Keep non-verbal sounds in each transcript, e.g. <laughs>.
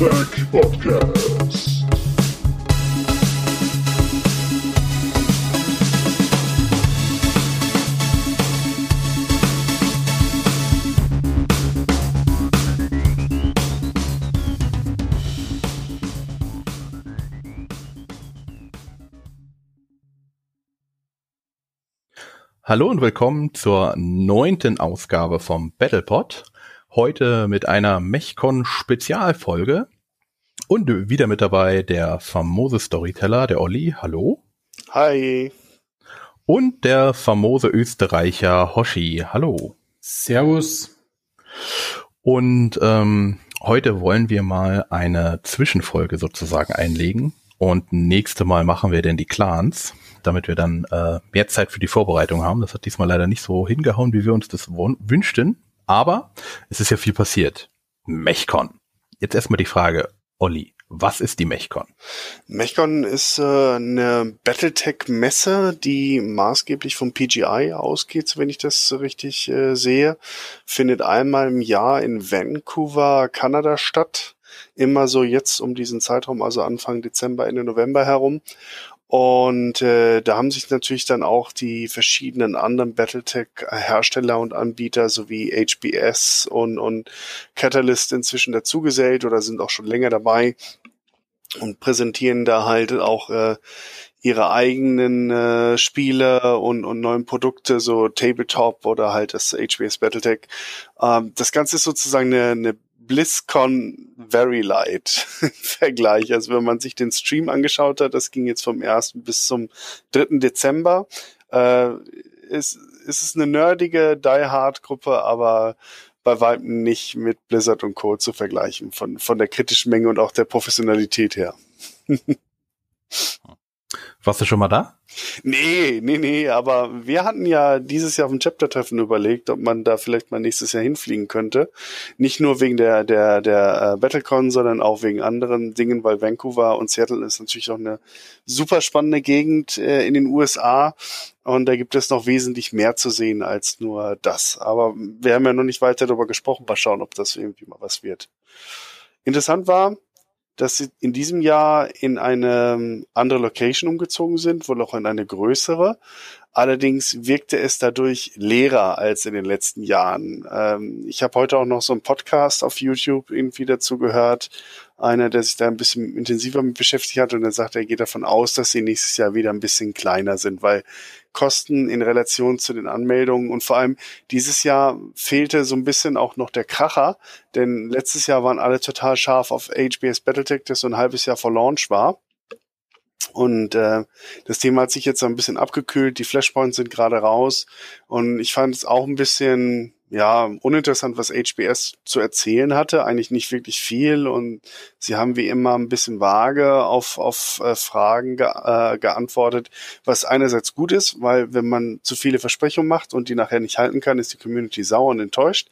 Battletech Podcast. Hallo und willkommen zur neunten Ausgabe vom Battlepod. Heute mit einer Mechcon Spezialfolge. Und wieder mit dabei der famose Storyteller, der Olli. Hallo. Hi. Und der famose Österreicher Hoshi. Hallo. Servus. Und ähm, heute wollen wir mal eine Zwischenfolge sozusagen einlegen. Und nächste Mal machen wir denn die Clans damit wir dann äh, mehr Zeit für die Vorbereitung haben. Das hat diesmal leider nicht so hingehauen, wie wir uns das wünschten. Aber es ist ja viel passiert. Mechcon. Jetzt erstmal die Frage, Olli, was ist die Mechcon? Mechcon ist äh, eine Battletech-Messe, die maßgeblich vom PGI ausgeht, wenn ich das richtig äh, sehe. Findet einmal im Jahr in Vancouver, Kanada statt. Immer so jetzt um diesen Zeitraum, also Anfang Dezember, Ende November herum. Und äh, da haben sich natürlich dann auch die verschiedenen anderen Battletech-Hersteller und Anbieter sowie HBS und, und Catalyst inzwischen dazugesellt oder sind auch schon länger dabei und präsentieren da halt auch äh, ihre eigenen äh, Spiele und, und neuen Produkte, so Tabletop oder halt das HBS Battletech. Ähm, das Ganze ist sozusagen eine, eine BlizzCon Very Light im <laughs> Vergleich. Also wenn man sich den Stream angeschaut hat, das ging jetzt vom 1. bis zum 3. Dezember. Äh, ist, ist es eine nerdige Die Hard Gruppe, aber bei weitem nicht mit Blizzard und Co. zu vergleichen, von, von der kritischen Menge und auch der Professionalität her. <laughs> Warst du schon mal da? Nee, nee, nee, aber wir hatten ja dieses Jahr auf dem Chapter-Treffen überlegt, ob man da vielleicht mal nächstes Jahr hinfliegen könnte. Nicht nur wegen der, der, der äh, Battlecon, sondern auch wegen anderen Dingen, weil Vancouver und Seattle ist natürlich auch eine super spannende Gegend äh, in den USA. Und da gibt es noch wesentlich mehr zu sehen als nur das. Aber wir haben ja noch nicht weiter darüber gesprochen. Mal schauen, ob das irgendwie mal was wird. Interessant war, dass sie in diesem Jahr in eine ähm, andere Location umgezogen sind, wohl auch in eine größere. Allerdings wirkte es dadurch leerer als in den letzten Jahren. Ähm, ich habe heute auch noch so einen Podcast auf YouTube irgendwie dazu gehört. Einer, der sich da ein bisschen intensiver mit beschäftigt hat und er sagt, er geht davon aus, dass sie nächstes Jahr wieder ein bisschen kleiner sind, weil Kosten in Relation zu den Anmeldungen und vor allem dieses Jahr fehlte so ein bisschen auch noch der Kracher, denn letztes Jahr waren alle total scharf auf HBS Battletech, das so ein halbes Jahr vor Launch war. Und äh, das Thema hat sich jetzt so ein bisschen abgekühlt, die Flashpoints sind gerade raus und ich fand es auch ein bisschen ja, uninteressant, was HBS zu erzählen hatte. Eigentlich nicht wirklich viel und sie haben wie immer ein bisschen vage auf, auf äh, Fragen ge äh, geantwortet, was einerseits gut ist, weil wenn man zu viele Versprechungen macht und die nachher nicht halten kann, ist die Community sauer und enttäuscht.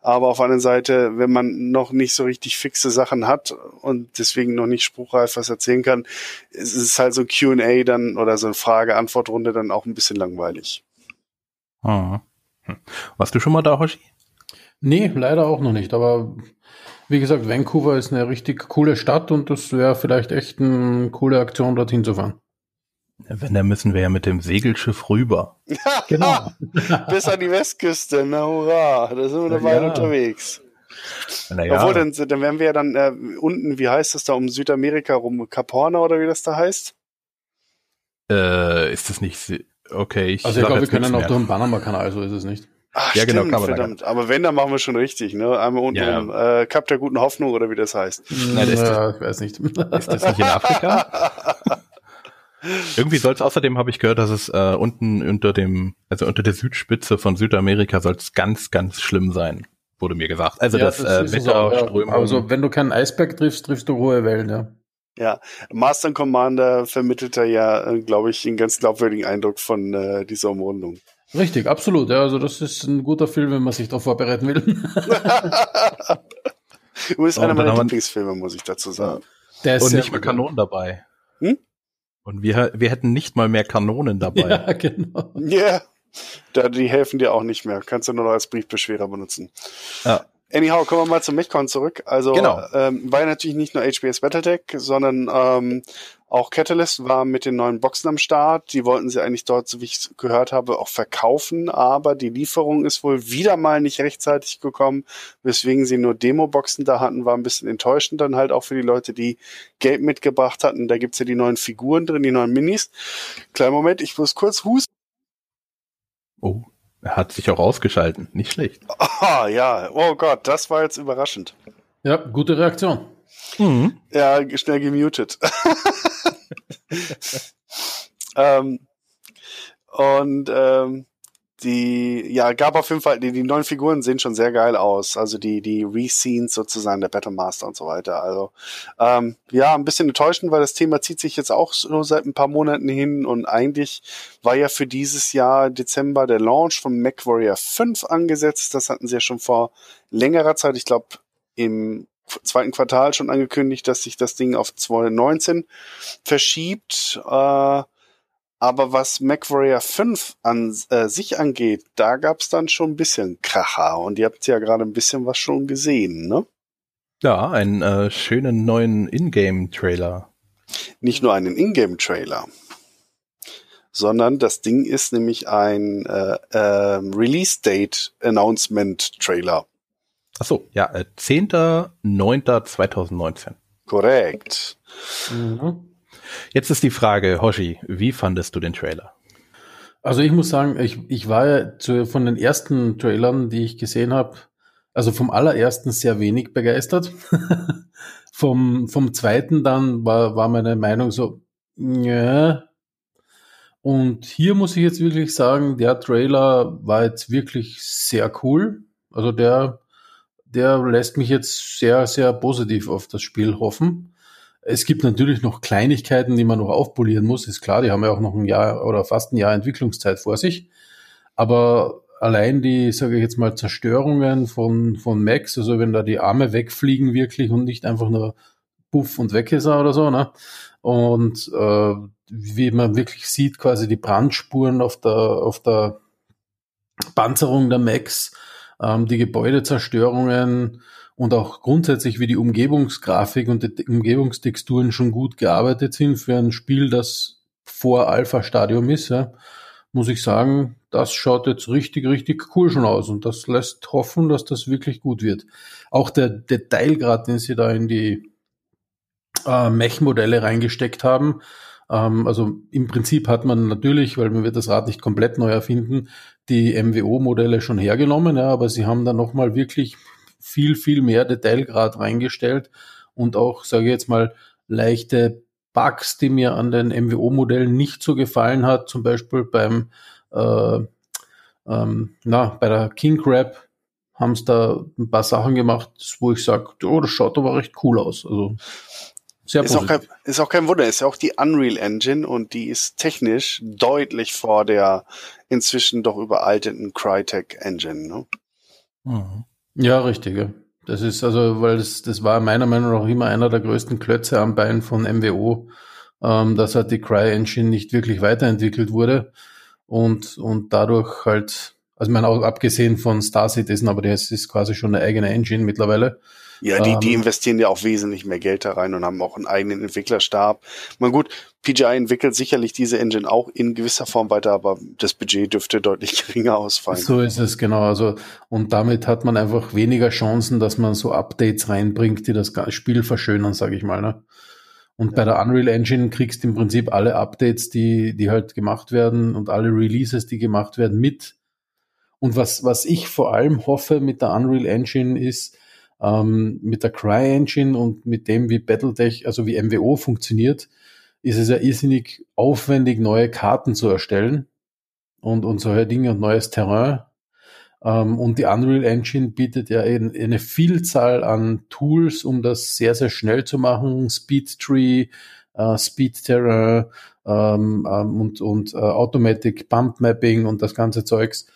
Aber auf der anderen Seite, wenn man noch nicht so richtig fixe Sachen hat und deswegen noch nicht spruchreif was erzählen kann, ist es halt so ein Q&A dann oder so eine Frage-Antwort-Runde dann auch ein bisschen langweilig. Ah. Hm. Warst du schon mal da, Hoshi? Nee, leider auch noch nicht. Aber wie gesagt, Vancouver ist eine richtig coole Stadt und das wäre vielleicht echt eine coole Aktion, dorthin zu fahren. Wenn, dann müssen wir ja mit dem Segelschiff rüber. genau. <laughs> Bis an die Westküste, na hurra, da sind wir dabei ja. unterwegs. Naja. Obwohl, dann, dann wären wir ja dann äh, unten, wie heißt das da, um Südamerika rum, Cap Horn oder wie das da heißt? Äh, ist das nicht okay. Ich also ich glaube, wir können auch durch den Panama-Kanal, so ist es nicht. Ach, ja, genau, stimmt, genau, verdammt. Aber wenn, dann machen wir schon richtig, ne? Einmal unten ja. um äh, Kap der guten Hoffnung oder wie das heißt. Nein, das ja, ich weiß nicht. Ist das nicht in Afrika? <laughs> Irgendwie soll es außerdem, habe ich gehört, dass es äh, unten unter dem, also unter der Südspitze von Südamerika soll es ganz, ganz schlimm sein, wurde mir gesagt. Also ja, das, das äh, Wetterströmung. Ja. Also wenn du keinen Eisberg triffst, triffst du hohe Wellen, ja. Ja, Master Commander vermittelt da ja, äh, glaube ich, einen ganz glaubwürdigen Eindruck von äh, dieser Umrundung. Richtig, absolut. Ja, also das ist ein guter Film, wenn man sich darauf vorbereiten will. <laughs> du bist einer meiner Lieblingsfilme, muss ich dazu sagen. Der ist Und nicht mehr Kanonen dabei. Hm? Und wir, wir hätten nicht mal mehr Kanonen dabei. Ja, genau. Ja, yeah. die helfen dir auch nicht mehr. Kannst du nur noch als Briefbeschwerer benutzen. Ja. Anyhow, kommen wir mal zum MechCon zurück. Also Genau. ähm, war ja natürlich nicht nur HBS Battletech, sondern ähm, auch Catalyst war mit den neuen Boxen am Start. Die wollten sie eigentlich dort, so wie ich gehört habe, auch verkaufen, aber die Lieferung ist wohl wieder mal nicht rechtzeitig gekommen, weswegen sie nur Demo-Boxen da hatten, war ein bisschen enttäuschend dann halt auch für die Leute, die Geld mitgebracht hatten. Da gibt's ja die neuen Figuren drin, die neuen Minis. Kleinen Moment, ich muss kurz husten. Oh, hat sich auch ausgeschalten. Nicht schlecht. Ah, ja, oh Gott, das war jetzt überraschend. Ja, gute Reaktion. Mhm. Ja, schnell gemutet. <laughs> ähm, und ähm, die, ja, gab auf jeden Fall, die, die neuen Figuren sehen schon sehr geil aus. Also die, die Re-Scenes sozusagen, der Battlemaster und so weiter. Also, ähm, ja, ein bisschen enttäuschend, weil das Thema zieht sich jetzt auch so seit ein paar Monaten hin und eigentlich war ja für dieses Jahr Dezember der Launch von MacWarrior 5 angesetzt. Das hatten sie ja schon vor längerer Zeit, ich glaube, im zweiten Quartal schon angekündigt, dass sich das Ding auf 2019 verschiebt. Äh, aber was MacWarrior 5 an äh, sich angeht, da gab's dann schon ein bisschen Kracher. Und ihr habt ja gerade ein bisschen was schon gesehen, ne? Ja, einen äh, schönen neuen Ingame-Trailer. Nicht nur einen Ingame-Trailer, sondern das Ding ist nämlich ein äh, äh, Release-Date-Announcement-Trailer. Ach so, ja, äh, 10.09.2019. Korrekt. Mhm. Jetzt ist die Frage, Hoshi, wie fandest du den Trailer? Also ich muss sagen, ich, ich war ja zu, von den ersten Trailern, die ich gesehen habe, also vom allerersten sehr wenig begeistert. <laughs> vom, vom zweiten dann war, war meine Meinung so, ja. Und hier muss ich jetzt wirklich sagen, der Trailer war jetzt wirklich sehr cool. Also der, der lässt mich jetzt sehr, sehr positiv auf das Spiel hoffen. Es gibt natürlich noch Kleinigkeiten, die man noch aufpolieren muss, ist klar, die haben ja auch noch ein Jahr oder fast ein Jahr Entwicklungszeit vor sich. Aber allein die, sage ich jetzt mal, Zerstörungen von, von Max, also wenn da die Arme wegfliegen wirklich und nicht einfach nur puff und weg ist er oder so, ne? Und äh, wie man wirklich sieht, quasi die Brandspuren auf der, auf der Panzerung der Max, ähm, die Gebäudezerstörungen und auch grundsätzlich, wie die Umgebungsgrafik und die Umgebungstexturen schon gut gearbeitet sind für ein Spiel, das vor Alpha-Stadium ist, ja, muss ich sagen, das schaut jetzt richtig, richtig cool schon aus und das lässt hoffen, dass das wirklich gut wird. Auch der Detailgrad, den sie da in die äh, Mech-Modelle reingesteckt haben, ähm, also im Prinzip hat man natürlich, weil man wird das Rad nicht komplett neu erfinden, die MWO-Modelle schon hergenommen, ja, aber sie haben da nochmal wirklich viel, viel mehr Detailgrad reingestellt und auch, sage ich jetzt mal, leichte Bugs, die mir an den MWO-Modellen nicht so gefallen hat, zum Beispiel beim äh, ähm, na, bei der King Crab haben sie da ein paar Sachen gemacht, wo ich sage, oh, das schaut aber recht cool aus. Also sehr Ist auch, kein, ist auch kein Wunder, ist ja auch die Unreal Engine und die ist technisch deutlich vor der inzwischen doch überalteten Crytek Engine. Ne? Mhm. Ja, richtig. Ja. Das ist also, weil das, das war meiner Meinung nach immer einer der größten Klötze am Bein von MWO, ähm, dass halt die Cry-Engine nicht wirklich weiterentwickelt wurde und, und dadurch halt, also ich meine, auch abgesehen von Star Citizen, aber das ist quasi schon eine eigene Engine mittlerweile. Ja, die, die Ähm. investieren ja auch wesentlich mehr Geld da rein und haben auch einen eigenen Entwicklerstab. Man gut, PGI entwickelt sicherlich diese Engine auch in gewisser Form weiter, aber das Budget dürfte deutlich <laughs> geringer ausfallen. So ist es, genau. Also, und damit hat man einfach weniger Chancen, dass man so Updates reinbringt, die das Spiel verschönern, sage ich mal. Ne? Und bei der Unreal Engine kriegst du im Prinzip alle Updates, die, die halt gemacht werden und alle Releases, die gemacht werden, mit. Und was, was ich vor allem hoffe mit der Unreal Engine ist, ähm, mit der Cry Engine und mit dem, wie Battletech, also wie MWO funktioniert, ist es ja irrsinnig aufwendig, neue Karten zu erstellen und, und solche Dinge und neues Terrain. Ähm, und die Unreal Engine bietet ja ein- eine Vielzahl an Tools, um das sehr, sehr schnell zu machen. Speed Tree, äh, Speed Terrain ähm, ähm, und, und äh, Automatic Bump Mapping und das ganze Zeugs,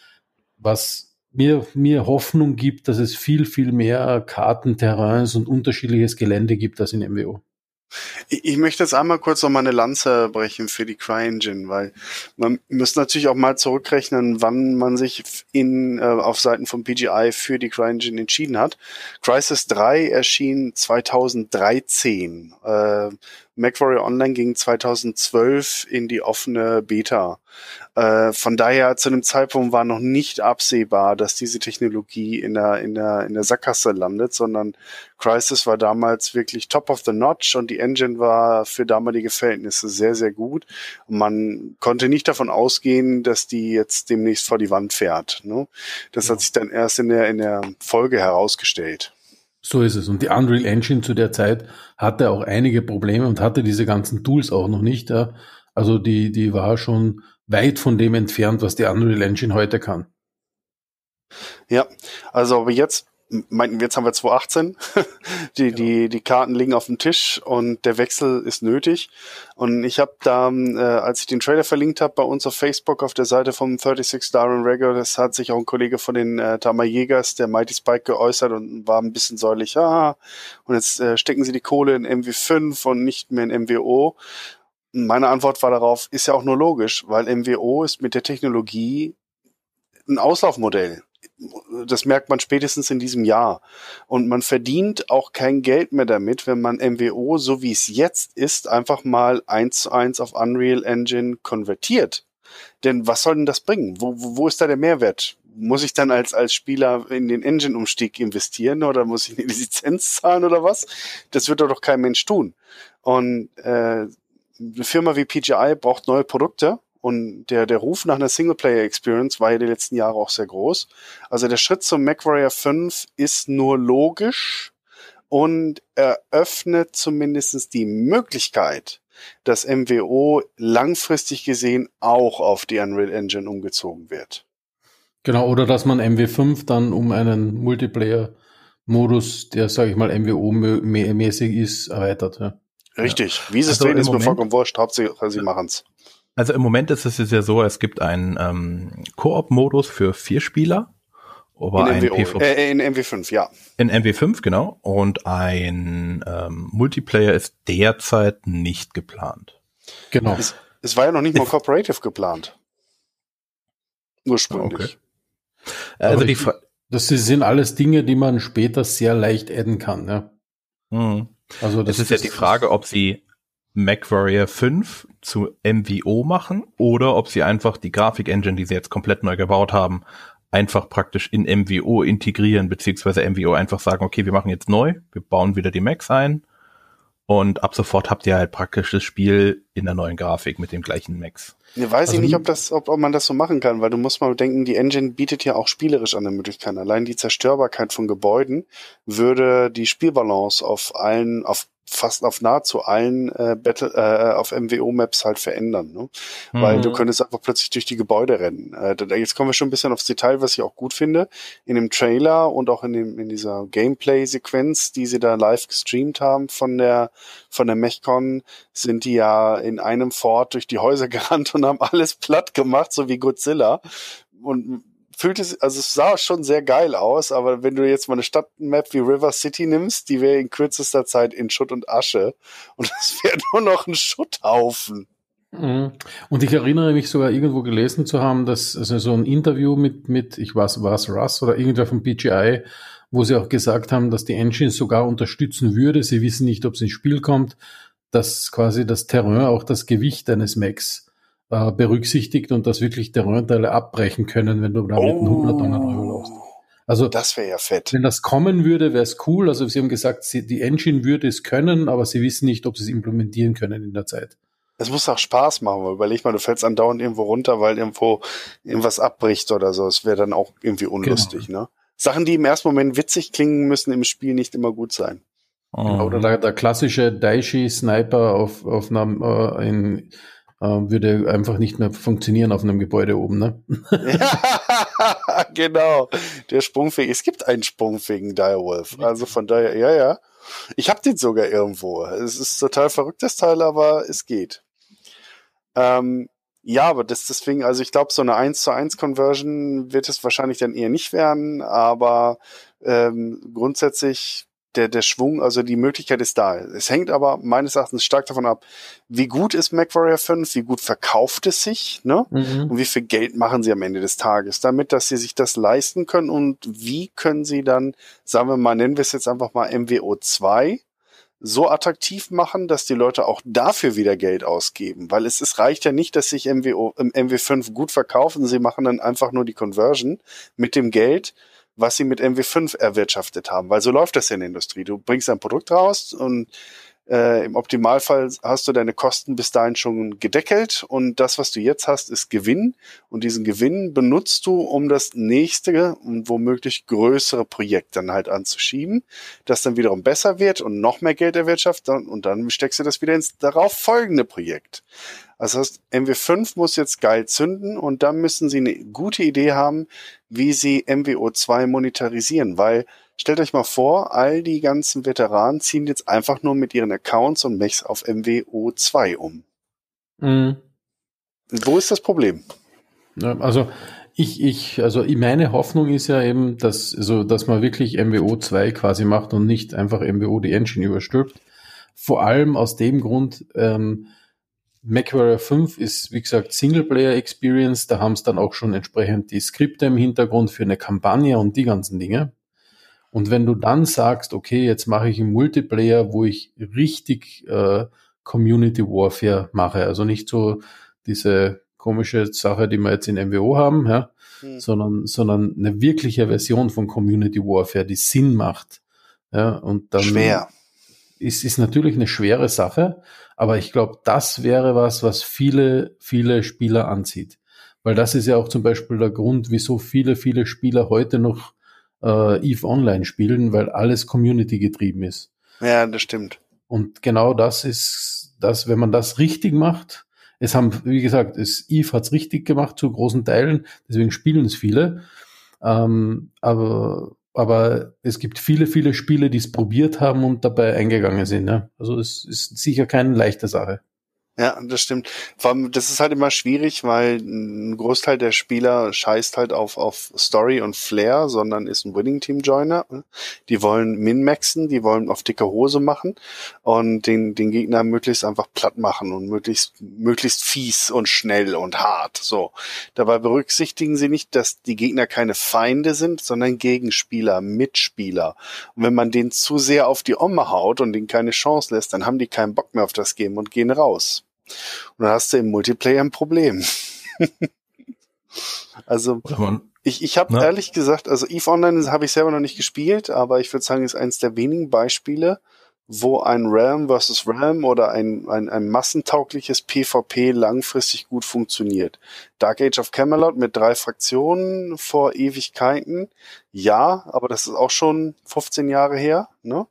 was mir, mir Hoffnung gibt, dass es viel, viel mehr Karten, Terrains und unterschiedliches Gelände gibt als in MWO. Ich, ich möchte jetzt einmal kurz noch mal eine Lanze brechen für die CryEngine, weil man muss natürlich auch mal zurückrechnen, wann man sich in, äh, auf Seiten von PGI für die CryEngine entschieden hat. Crisis 3 erschien 2013. Äh, MacWarrior Online ging 2012 in die offene Beta. Äh, von daher zu einem Zeitpunkt war noch nicht absehbar, dass diese Technologie in der, in der, in der Sackgasse landet, sondern Crisis war damals wirklich top of the notch und die Engine war für damalige Verhältnisse sehr, sehr gut. Man konnte nicht davon ausgehen, dass die jetzt demnächst vor die Wand fährt. Ne? Das ja. hat sich dann erst in der, in der Folge herausgestellt. So ist es. Und die Unreal Engine zu der Zeit hatte auch einige Probleme und hatte diese ganzen Tools auch noch nicht. Also die, die war schon weit von dem entfernt, was die Unreal Engine heute kann. Ja, also aber jetzt meinten jetzt haben wir 2018, <laughs> die, genau. die, die Karten liegen auf dem Tisch und der Wechsel ist nötig. Und ich habe da, äh, als ich den Trailer verlinkt habe bei uns auf Facebook auf der Seite vom 36 Darren Regger, das hat sich auch ein Kollege von den äh, Tama Jägers, der Mighty Spike, geäußert und war ein bisschen säulich, ah, und jetzt äh, stecken sie die Kohle in MW5 und nicht mehr in MWO. Meine Antwort war darauf, ist ja auch nur logisch, weil MWO ist mit der Technologie ein Auslaufmodell das merkt man spätestens in diesem Jahr. Und man verdient auch kein Geld mehr damit, wenn man MWO, so wie es jetzt ist, einfach mal eins zu eins auf Unreal Engine konvertiert. Denn was soll denn das bringen? Wo, wo, wo ist da der Mehrwert? Muss ich dann als, als Spieler in den Engine-Umstieg investieren oder muss ich eine <laughs> Lizenz zahlen oder was? Das wird doch kein Mensch tun. Und äh, eine Firma wie PGI braucht neue Produkte und der, der Ruf nach einer Singleplayer-Experience war ja die letzten Jahre auch sehr groß. Also der Schritt zum MacWarrior 5 ist nur logisch und eröffnet zumindest die Möglichkeit, dass MWO langfristig gesehen auch auf die Unreal Engine umgezogen wird. Genau, oder dass man MW5 dann um einen Multiplayer-Modus, der, sage ich mal, MWO-mäßig ist, erweitert. Ja. Richtig. Wie sie es also ist mir vollkommen wurscht. Hauptsache, sie machen's. Also im Moment ist es ja so, es gibt einen ähm, Koop-Modus für vier Spieler. Aber in, MWO, äh, in MW5, ja. In MW5, genau. Und ein ähm, Multiplayer ist derzeit nicht geplant. Genau. Es, es war ja noch nicht mal Cooperative geplant. Ursprünglich. Okay. Also die ich, das sind alles Dinge, die man später sehr leicht adden kann. Ja. Mhm. Also das, das ist ja die Frage, ob sie MacWarrior 5 zu MVO machen oder ob sie einfach die Grafik-Engine, die sie jetzt komplett neu gebaut haben, einfach praktisch in MVO integrieren, beziehungsweise MVO einfach sagen, okay, wir machen jetzt neu, wir bauen wieder die Macs ein und ab sofort habt ihr halt praktisch das Spiel in der neuen Grafik mit dem gleichen Max. Ja, weiß also, ich nicht, ob das, ob, ob man das so machen kann, weil du musst mal denken, die Engine bietet ja auch spielerisch eine Möglichkeit. Allein die Zerstörbarkeit von Gebäuden würde die Spielbalance auf allen, auf fast auf nahezu allen äh, Battle, äh, auf MWO-Maps halt verändern, ne? Mhm. Weil du könntest einfach plötzlich durch die Gebäude rennen. Äh, jetzt kommen wir schon ein bisschen aufs Detail, was ich auch gut finde. In dem Trailer und auch in, dem, in dieser Gameplay-Sequenz, die sie da live gestreamt haben von der von der MechCon, sind die ja in einem Fort durch die Häuser <laughs> gerannt und haben alles platt gemacht, so wie Godzilla. Und fühlte es, also es sah schon sehr geil aus, aber wenn du jetzt mal eine Stadtmap wie River City nimmst, die wäre in kürzester Zeit in Schutt und Asche und <laughs> es wäre nur noch ein Schutthaufen. Mhm. Und ich erinnere mich sogar irgendwo gelesen zu haben, dass also so ein Interview mit, mit ich weiß, war es Russ oder irgendwer vom BGI, wo sie auch gesagt haben, dass die Engine sogar unterstützen würde. Sie wissen nicht, ob es ins Spiel kommt, dass quasi das Terrain auch das Gewicht eines Macs äh, berücksichtigt und dass wirklich Terrainteile abbrechen können, wenn du da mit oh, 100 Euro läufst. Also, das wäre ja fett. Wenn das kommen würde, wäre es cool. Also, sie haben gesagt, sie, die Engine würde es können, aber sie wissen nicht, ob sie es implementieren können in der Zeit. Es muss auch Spaß machen, weil überleg mal, du fällst andauernd irgendwo runter, weil irgendwo irgendwas abbricht oder so. Es wäre dann auch irgendwie unlustig, genau. ne? Sachen, die im ersten Moment witzig klingen, müssen im Spiel nicht immer gut sein. Oh. Oder der, der klassische Daishi-Sniper auf, auf einer, äh, in, würde einfach nicht mehr funktionieren auf einem Gebäude oben, ne? ja, <laughs> genau. Der sprungfähig. Es gibt einen sprungfähigen Direwolf. Also von daher, ja, ja. Ich habe den sogar irgendwo. Es ist total verrückt, das Teil, aber es geht. Ähm, ja, aber das deswegen, also ich glaube, so eine 1 zu 1 Conversion wird es wahrscheinlich dann eher nicht werden, aber ähm, grundsätzlich der, der Schwung, also die Möglichkeit ist da. Es hängt aber meines Erachtens stark davon ab, wie gut ist MacWarrior 5, wie gut verkauft es sich, ne? Mhm. Und wie viel Geld machen sie am Ende des Tages, damit, dass sie sich das leisten können und wie können sie dann, sagen wir mal, nennen wir es jetzt einfach mal MWO 2, so attraktiv machen, dass die Leute auch dafür wieder Geld ausgeben. Weil es, es reicht ja nicht, dass sich MWO, MW5 gut verkaufen. Sie machen dann einfach nur die Conversion mit dem Geld, was sie mit MW5 erwirtschaftet haben. Weil so läuft das in der Industrie. Du bringst ein Produkt raus und äh, Im Optimalfall hast du deine Kosten bis dahin schon gedeckelt und das, was du jetzt hast, ist Gewinn. Und diesen Gewinn benutzt du, um das nächste und womöglich größere Projekt dann halt anzuschieben, das dann wiederum besser wird und noch mehr Geld erwirtschaftet und dann steckst du das wieder ins darauf folgende Projekt. Also das heißt, MW5 muss jetzt geil zünden und dann müssen sie eine gute Idee haben, wie sie MWO2 monetarisieren, weil Stellt euch mal vor, all die ganzen Veteranen ziehen jetzt einfach nur mit ihren Accounts und Mechs auf MWO2 um. Mhm. Wo ist das Problem? Also ich, ich, also meine Hoffnung ist ja eben, dass, also, dass man wirklich MWO 2 quasi macht und nicht einfach MWO die Engine überstülpt. Vor allem aus dem Grund, ähm, MacWarrior 5 ist, wie gesagt, Singleplayer-Experience. Da haben es dann auch schon entsprechend die Skripte im Hintergrund für eine Kampagne und die ganzen Dinge. Und wenn du dann sagst, okay, jetzt mache ich einen Multiplayer, wo ich richtig äh, Community Warfare mache, also nicht so diese komische Sache, die wir jetzt in MWO haben, ja, hm. sondern, sondern eine wirkliche Version von Community Warfare, die Sinn macht. Ja, und dann Schwer. Ist, ist natürlich eine schwere Sache, aber ich glaube, das wäre was, was viele, viele Spieler anzieht. Weil das ist ja auch zum Beispiel der Grund, wieso viele, viele Spieler heute noch äh, EVE Online spielen, weil alles Community getrieben ist. Ja, das stimmt. Und genau das ist das, wenn man das richtig macht. Es haben, wie gesagt, es, Eve hat's richtig gemacht zu großen Teilen, deswegen spielen es viele. Ähm, aber, aber es gibt viele, viele Spiele, die es probiert haben und dabei eingegangen sind. Ja? Also es ist sicher keine leichte Sache. Ja, das stimmt. Vor allem, das ist halt immer schwierig, weil ein Großteil der Spieler scheißt halt auf, auf Story und Flair, sondern ist ein Winning Team Joiner. Die wollen Min-Maxen, die wollen auf dicke Hose machen und den, den Gegner möglichst einfach platt machen und möglichst, möglichst fies und schnell und hart. So. Dabei berücksichtigen sie nicht, dass die Gegner keine Feinde sind, sondern Gegenspieler, Mitspieler. Und wenn man den zu sehr auf die Omme haut und denen keine Chance lässt, dann haben die keinen Bock mehr auf das Game und gehen raus. Und dann hast du im Multiplayer ein Problem. <laughs> also ich, ich habe ehrlich gesagt, also EVE Online habe ich selber noch nicht gespielt, aber ich würde sagen, ist eines der wenigen Beispiele, wo ein Realm versus Realm oder ein, ein, ein massentaugliches PvP langfristig gut funktioniert. Dark Age of Camelot mit drei Fraktionen vor Ewigkeiten, ja, aber das ist auch schon 15 Jahre her, ne?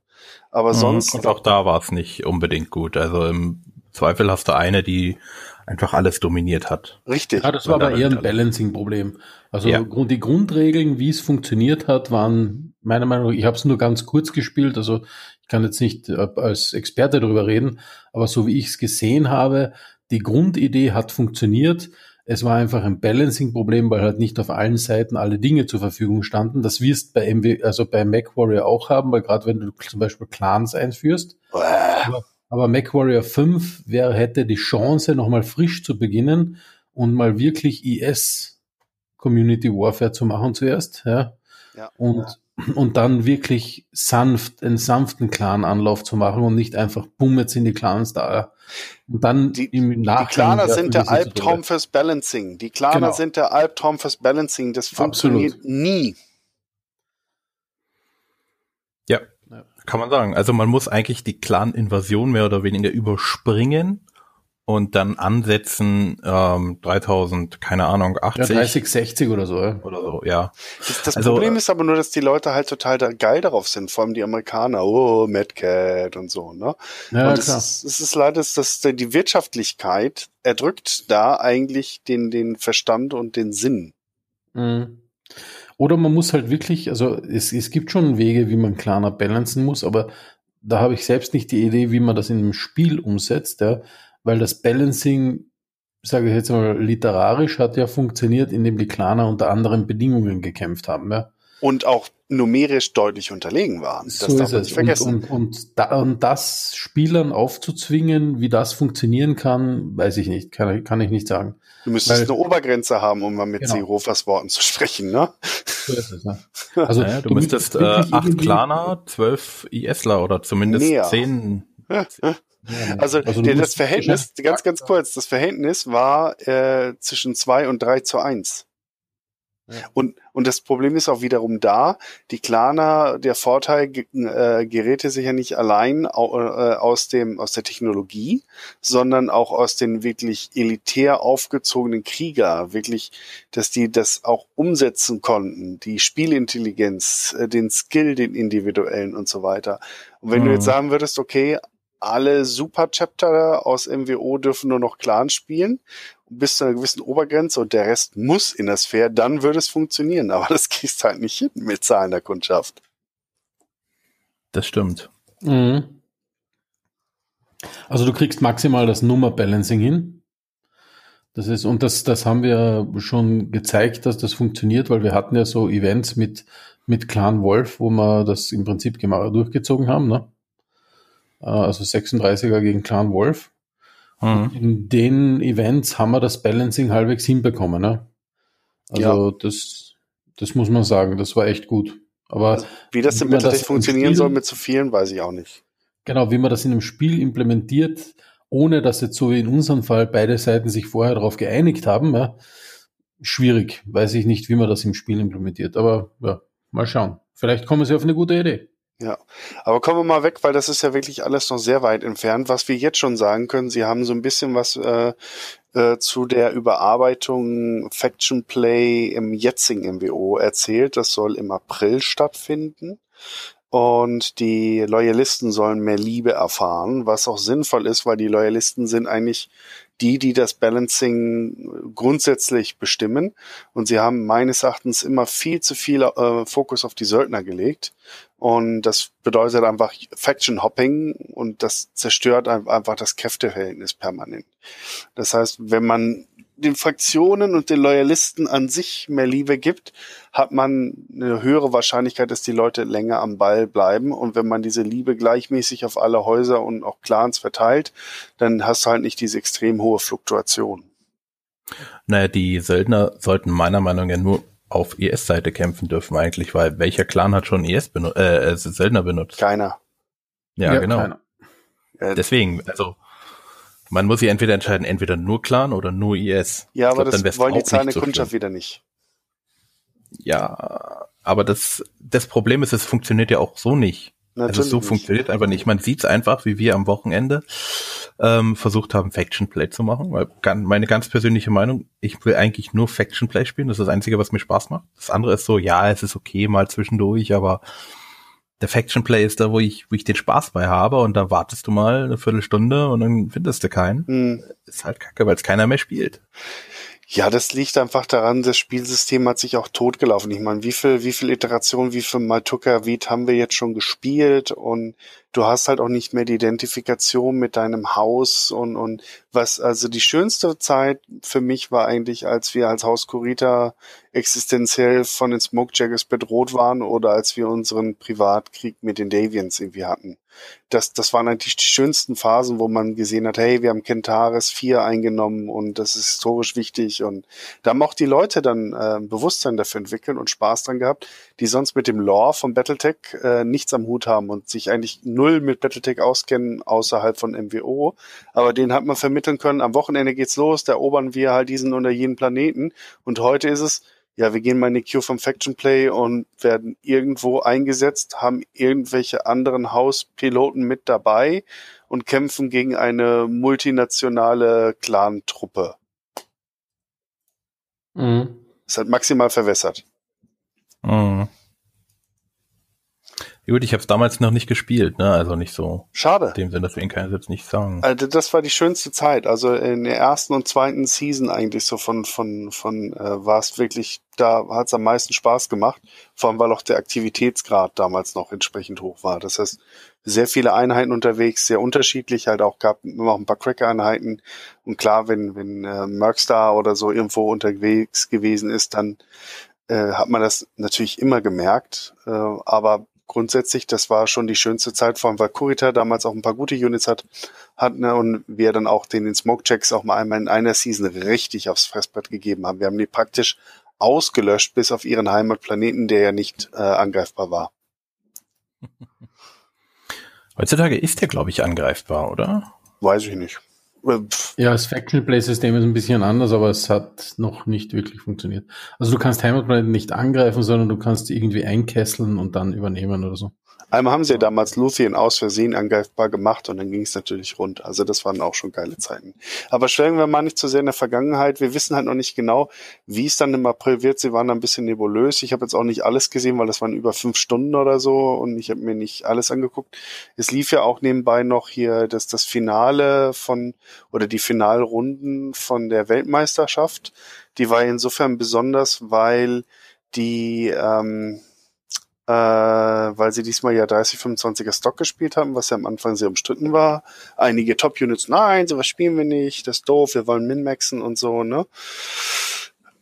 Aber mhm, sonst. Und auch da war es nicht unbedingt gut. Also im Zweifel hast du eine, die einfach alles dominiert hat. Richtig. Ja, das war aber eher ein Balancing-Problem. Also ja. die Grundregeln, wie es funktioniert hat, waren meiner Meinung nach, ich habe es nur ganz kurz gespielt, also ich kann jetzt nicht äh, als Experte darüber reden, aber so wie ich es gesehen habe, die Grundidee hat funktioniert. Es war einfach ein Balancing-Problem, weil halt nicht auf allen Seiten alle Dinge zur Verfügung standen. Das wirst bei MW, also bei MacWarrior auch haben, weil gerade wenn du zum Beispiel Clans einführst, aber MacWarrior 5 wäre, hätte die Chance, nochmal frisch zu beginnen und mal wirklich IS Community Warfare zu machen zuerst, ja. ja und, ja. und dann wirklich sanft, einen sanften Clan-Anlauf zu machen und nicht einfach bumm, jetzt sind die Clans da. Und dann die, im Nachhinein. Die Claner sind der Albtraum fürs Balancing. Die Claner genau. sind der Albtraum fürs Balancing. Das funktioniert Absolut. nie. Ja, kann man sagen. Also man muss eigentlich die Clan-Invasion mehr oder weniger überspringen und dann ansetzen ähm, 3000, keine Ahnung, 80. Ja, 30, 60 oder so. Ja. Oder so, ja. Das, das also, Problem ist aber nur, dass die Leute halt total da geil darauf sind, vor allem die Amerikaner, oh, Mad Cat und so, ne? Ja, und es ist, es ist leider, dass die Wirtschaftlichkeit erdrückt da eigentlich den, den Verstand und den Sinn. Mhm. Oder man muss halt wirklich, also es, es gibt schon Wege, wie man klarer balancen muss, aber da habe ich selbst nicht die Idee, wie man das in einem Spiel umsetzt, ja, weil das Balancing, sage ich jetzt mal, literarisch hat ja funktioniert, indem die Klaner unter anderen Bedingungen gekämpft haben, ja. Und auch numerisch deutlich unterlegen waren. Das so darf man nicht vergessen. Und, und, und, da, und das Spielern aufzuzwingen, wie das funktionieren kann, weiß ich nicht, kann, kann ich nicht sagen. Du müsstest weil- eine Obergrenze haben, um mal mit Genau. Seehofers Worten zu sprechen, ne? So ist es, ne? <laughs> Also Naja, du, müsstest äh, acht Klaner, zwölf ISler oder zumindest Mehr. zehn. Also, du der, das musst- Verhältnis, ganz, ganz kurz, das Verhältnis war äh, zwischen zwei und drei zu eins. Ja. Und, und das Problem ist auch wiederum da, die Klaner, der Vorteil äh, geräte sich ja nicht allein au, äh, aus, dem, aus der Technologie, sondern auch aus den wirklich elitär aufgezogenen Krieger, wirklich, dass die das auch umsetzen konnten, die Spielintelligenz, äh, den Skill, den individuellen und so weiter. Und wenn du Mhm. jetzt sagen würdest, okay, alle Super-Chapter aus MWO dürfen nur noch Clan spielen, bis zu einer gewissen Obergrenze und der Rest muss in das Fair, dann würde es funktionieren. Aber das kriegst du halt nicht hin mit zahlender Kundschaft. Das stimmt. Mhm. Also du kriegst maximal das Nummer-Balancing hin. Das ist, und das, das haben wir schon gezeigt, dass das funktioniert, weil wir hatten ja so Events mit, mit Clan Wolf, wo wir das im Prinzip gemacht, durchgezogen haben, ne? Äh, Also 36er gegen Clan Wolf. Mhm. In den Events haben wir das Balancing halbwegs hinbekommen, ne? Also das, das muss man sagen, das war echt gut. Aber Wie das Wie das Battletech im funktionieren Spiel- soll mit zu vielen, weiß ich auch nicht. Genau, wie man das in einem Spiel implementiert, ohne dass jetzt so wie in unserem Fall beide Seiten sich vorher darauf geeinigt haben, ja, schwierig. Weiß ich nicht, wie man das im Spiel implementiert. Aber ja, mal schauen. Vielleicht kommen sie auf eine gute Idee. Ja, aber kommen wir mal weg, weil das ist ja wirklich alles noch sehr weit entfernt. Was wir jetzt schon sagen können, Sie haben so ein bisschen was äh, äh, zu der Überarbeitung Faction Play im jetzigen MWO erzählt. Das soll im April stattfinden. Und die Loyalisten sollen mehr Liebe erfahren, was auch sinnvoll ist, weil die Loyalisten sind eigentlich die, die das Balancing grundsätzlich bestimmen. Und sie haben meines Erachtens immer viel zu viel äh, Fokus auf die Söldner gelegt. Und das bedeutet einfach Faction Hopping und das zerstört ein- einfach das Kräfteverhältnis permanent. Das heißt, wenn man den Fraktionen und den Loyalisten an sich mehr Liebe gibt, hat man eine höhere Wahrscheinlichkeit, dass die Leute länger am Ball bleiben. Und wenn man diese Liebe gleichmäßig auf alle Häuser und auch Clans verteilt, dann hast du halt nicht diese extrem hohe Fluktuation. Naja, die Söldner sollten meiner Meinung nach nur auf IS-Seite kämpfen dürfen eigentlich, weil welcher Clan hat schon IS benutzt, äh, äh, Söldner benutzt? Keiner. Ja, genau. keiner. Äh, Deswegen, also man muss sich entweder entscheiden, entweder nur Clan oder nur IS. ja, aber glaub, das wollen die zahlende so Kundschaft schlimm. wieder nicht. Ja, aber das, das Problem ist, es funktioniert ja auch so nicht. Natürlich also so nicht. funktioniert einfach nicht. Man sieht's einfach, wie wir am Wochenende ähm, versucht haben, Faction Play zu machen. Weil meine ganz persönliche Meinung, ich will eigentlich nur Faction Play spielen. Das ist das Einzige, was mir Spaß macht. Das andere ist so, ja, es ist okay mal zwischendurch, aber der Faction Play ist da, wo ich, wo ich den Spaß bei habe und da wartest du mal eine Viertelstunde und dann findest du keinen. Hm. Ist halt kacke, weil es keiner mehr spielt. Ja, das liegt einfach daran, das Spielsystem hat sich auch totgelaufen. Ich meine, wie viel, wie viel Iterationen, wie viel Maltuka Viet haben wir jetzt schon gespielt und du hast halt auch nicht mehr die Identifikation mit deinem Haus und, und was, also die schönste Zeit für mich war eigentlich, als wir als Haus Kurita existenziell von den Smokejaggers bedroht waren oder als wir unseren Privatkrieg mit den Davians irgendwie hatten. Das, das waren eigentlich die schönsten Phasen, wo man gesehen hat, hey, wir haben Kentaris 4 eingenommen und das ist historisch wichtig und da haben auch die Leute dann äh, Bewusstsein dafür entwickelt und Spaß dran gehabt, die sonst mit dem Lore von Battletech äh, nichts am Hut haben und sich eigentlich null mit Battletech auskennen außerhalb von MWO. Aber den hat man vermitteln können, am Wochenende geht's los, da erobern wir halt diesen oder jenen Planeten und heute ist es, ja, wir gehen mal in die Queue vom Faction Play und werden irgendwo eingesetzt, haben irgendwelche anderen Hauspiloten mit dabei und kämpfen gegen eine multinationale Clan-Truppe. Mhm. Ist halt maximal verwässert. Mhm. Gut, ich habe es damals noch nicht gespielt, ne? Also nicht so Schade. in dem Sinne, deswegen kann ich jetzt nicht sagen. Also das war die schönste Zeit. Also in der ersten und zweiten Season eigentlich so von von von äh, war es wirklich, da hat es am meisten Spaß gemacht. Vor allem weil auch der Aktivitätsgrad damals noch entsprechend hoch war. Das heißt sehr viele Einheiten unterwegs, sehr unterschiedlich. Halt auch gab immer auch ein paar Cracker-Einheiten. Und klar, wenn wenn äh, Mercstar oder so irgendwo unterwegs gewesen ist, dann äh, hat man das natürlich immer gemerkt. Äh, aber grundsätzlich, das war schon die schönste Zeit, vor allem weil Kurita damals auch ein paar gute Units hat, hat ne, und wir dann auch den, den Smoke-Checks auch mal einmal in einer Season richtig aufs Fressbrett gegeben haben. Wir haben die praktisch ausgelöscht bis auf ihren Heimatplaneten, der ja nicht äh, angreifbar war. Heutzutage ist der, glaube ich, angreifbar, oder? Weiß ich nicht. Ja, das Faction Play System ist ein bisschen anders, aber es hat noch nicht wirklich funktioniert. Also du kannst Heimatplaneten nicht angreifen, sondern du kannst irgendwie einkesseln und dann übernehmen oder so. Einmal haben sie ja damals Luthien aus Versehen angreifbar gemacht und dann ging es natürlich rund. Also das waren auch schon geile Zeiten. Aber schwelgen wir mal nicht zu sehr in der Vergangenheit. Wir wissen halt noch nicht genau, wie es dann im April wird. Sie waren da ein bisschen nebulös. Ich habe jetzt auch nicht alles gesehen, weil das waren über fünf Stunden oder so und ich habe mir nicht alles angeguckt. Es lief ja auch nebenbei noch hier das, das Finale von oder die Finalrunden von der Weltmeisterschaft. Die war insofern besonders, weil die ähm, äh, weil sie diesmal ja 30, 25er Stock gespielt haben, was ja am Anfang sehr umstritten war. Einige Top-Units, nein, sowas spielen wir nicht, das ist doof, wir wollen Min-Maxen und so, ne?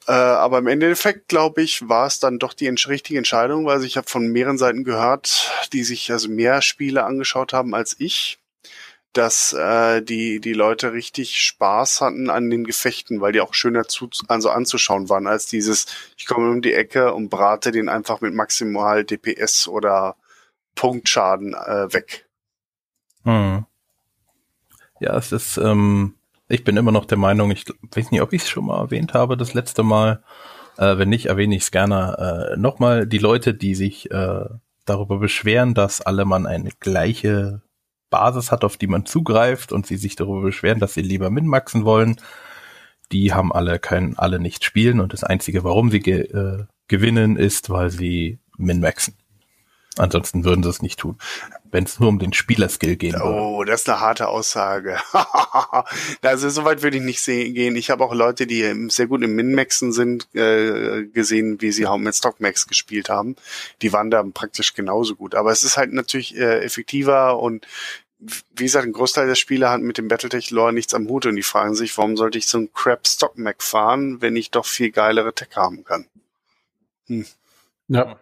Äh, aber im Endeffekt, glaube ich, war es dann doch die richtige Entscheidung, weil ich habe von mehreren Seiten gehört, die sich also mehr Spiele angeschaut haben als ich dass äh, die, die Leute richtig Spaß hatten an den Gefechten, weil die auch schöner zu, also anzuschauen waren, als dieses, ich komme um die Ecke und brate den einfach mit maximal DPS oder Punktschaden äh, weg. Hm. Ja, es ist, ähm, ich bin immer noch der Meinung, ich weiß nicht, ob ich es schon mal erwähnt habe, das letzte Mal. Äh, wenn nicht, erwähne ich es gerne äh, nochmal. Die Leute, die sich äh, darüber beschweren, dass alle man eine gleiche Basis hat, auf die man zugreift und sie sich darüber beschweren, dass sie lieber minmaxen wollen, die haben alle kein, alle nicht spielen und das einzige, warum sie ge, äh, gewinnen, ist, weil sie minmaxen. Ansonsten würden sie es nicht tun, wenn es nur um den Spielerskill gehen würde. Oh, das ist eine harte Aussage. <laughs> also soweit würde ich nicht gehen. Ich habe auch Leute, die sehr gut im Min-Maxen sind, äh, gesehen, wie sie auch mit Stockmax gespielt haben. Die waren da praktisch genauso gut. Aber es ist halt natürlich äh, effektiver und wie gesagt, ein Großteil der Spieler hat mit dem Battletech-Lore nichts am Hut und die fragen sich, warum sollte ich so einen Crap Stock Mac fahren, wenn ich doch viel geilere Tech haben kann. Hm. Ja.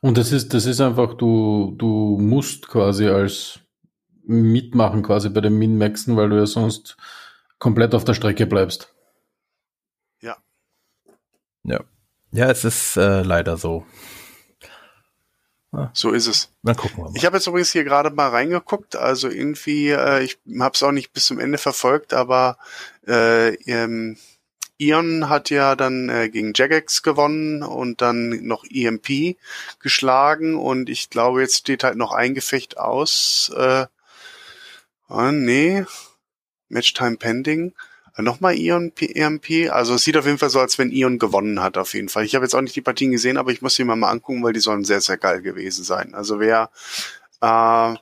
Und das ist, das ist einfach, du, du musst quasi als mitmachen quasi bei den Min-Maxen, weil du ja sonst komplett auf der Strecke bleibst. Ja. Ja. Ja, es ist äh, leider so. So ist es. Dann gucken wir mal. Ich habe jetzt übrigens hier gerade mal reingeguckt, also irgendwie, äh, ich habe es auch nicht bis zum Ende verfolgt, aber äh, ähm, Ion hat ja dann äh, gegen Jagex gewonnen und dann noch EMP geschlagen und ich glaube, jetzt steht halt noch ein Gefecht aus. Äh, oh, nee, Matchtime Pending. Nochmal Ion EMP. Also es sieht auf jeden Fall so, als wenn Ion gewonnen hat, auf jeden Fall. Ich habe jetzt auch nicht die Partien gesehen, aber ich muss sie mal, mal angucken, weil die sollen sehr, sehr geil gewesen sein. Also wer äh,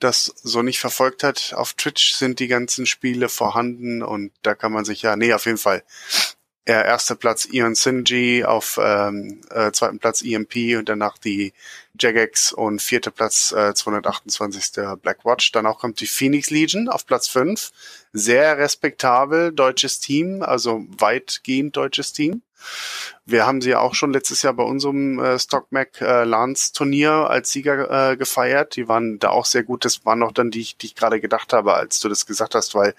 das so nicht verfolgt hat, auf Twitch sind die ganzen Spiele vorhanden und da kann man sich ja, nee, auf jeden Fall. Äh, erster Platz Ion Synergy, auf ähm, äh, zweiten Platz EMP und danach die Jagex und vierter Platz äh, 228. Black Watch. Danach kommt die Phoenix Legion auf Platz 5 sehr respektabel deutsches Team, also weitgehend deutsches Team. Wir haben sie auch schon letztes Jahr bei unserem äh, StockMac äh, Lance Turnier als Sieger äh, gefeiert. Die waren da auch sehr gut. Das waren noch dann die, die ich gerade gedacht habe, als du das gesagt hast, weil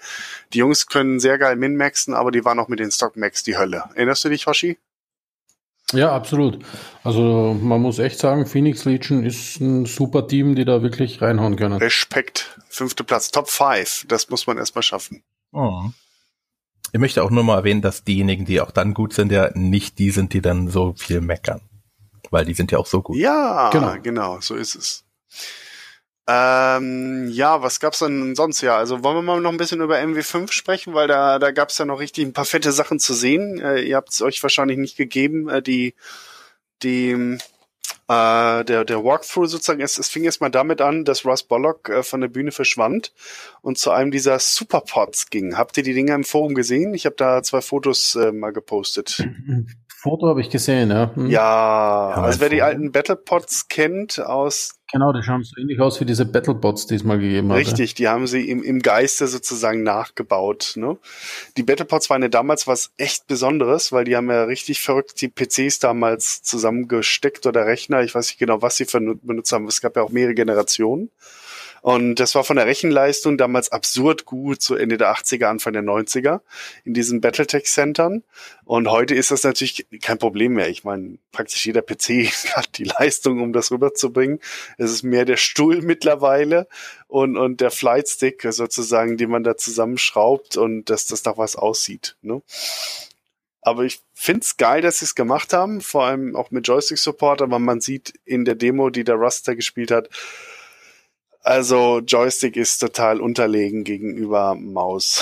die Jungs können sehr geil Min-Maxen, aber die waren auch mit den StockMacs die Hölle. Erinnerst du dich, Hoshi? Ja, absolut. Also man muss echt sagen, Phoenix Legion ist ein super Team, die da wirklich reinhauen können. Respekt. Fünfte Platz, Top 5. Das muss man erstmal schaffen. Oh. Ich möchte auch nur mal erwähnen, dass diejenigen, die auch dann gut sind, ja nicht die sind, die dann so viel meckern. Weil die sind ja auch so gut. Ja, genau, genau so ist es. Ähm, ja, was gab's denn sonst? Ja, also wollen wir mal noch ein bisschen über MW5 sprechen, weil da, da gab's ja noch richtig ein paar fette Sachen zu sehen. Äh, ihr habt es euch wahrscheinlich nicht gegeben, äh, die, die, äh, der, der Walkthrough sozusagen, es, es fing jetzt mal damit an, dass Russ Bollock äh, von der Bühne verschwand und zu einem dieser Superpods ging. Habt ihr die Dinger im Forum gesehen? Ich habe da zwei Fotos äh, mal gepostet. <clears throat> Foto habe ich gesehen, ja. Hm. Ja, man also wer die Foto? alten Battlepods kennt aus Genau, die schauen so ähnlich aus wie diese Battlebots, die es mal gegeben hat. Richtig, die haben sie im, im Geiste sozusagen nachgebaut. Ne? Die Battlepods waren ja damals was echt Besonderes, weil die haben ja richtig verrückt die PCs damals zusammengesteckt oder Rechner. Ich weiß nicht genau, was sie für benutzt haben. Es gab ja auch mehrere Generationen. Und das war von der Rechenleistung damals absurd gut, so Ende der 80er, Anfang der 90er in diesen Battletech-Centern. Und heute ist das natürlich kein Problem mehr. Ich meine, praktisch jeder PC <laughs> hat die Leistung, um das rüberzubringen. Es ist mehr der Stuhl mittlerweile und, und der Flightstick sozusagen, den man da zusammenschraubt und dass das nach was aussieht. Ne? Aber ich find's geil, dass sie es gemacht haben, vor allem auch mit Joystick-Support, aber man sieht in der Demo, die der Ruster gespielt hat, also Joystick ist total unterlegen gegenüber Maus.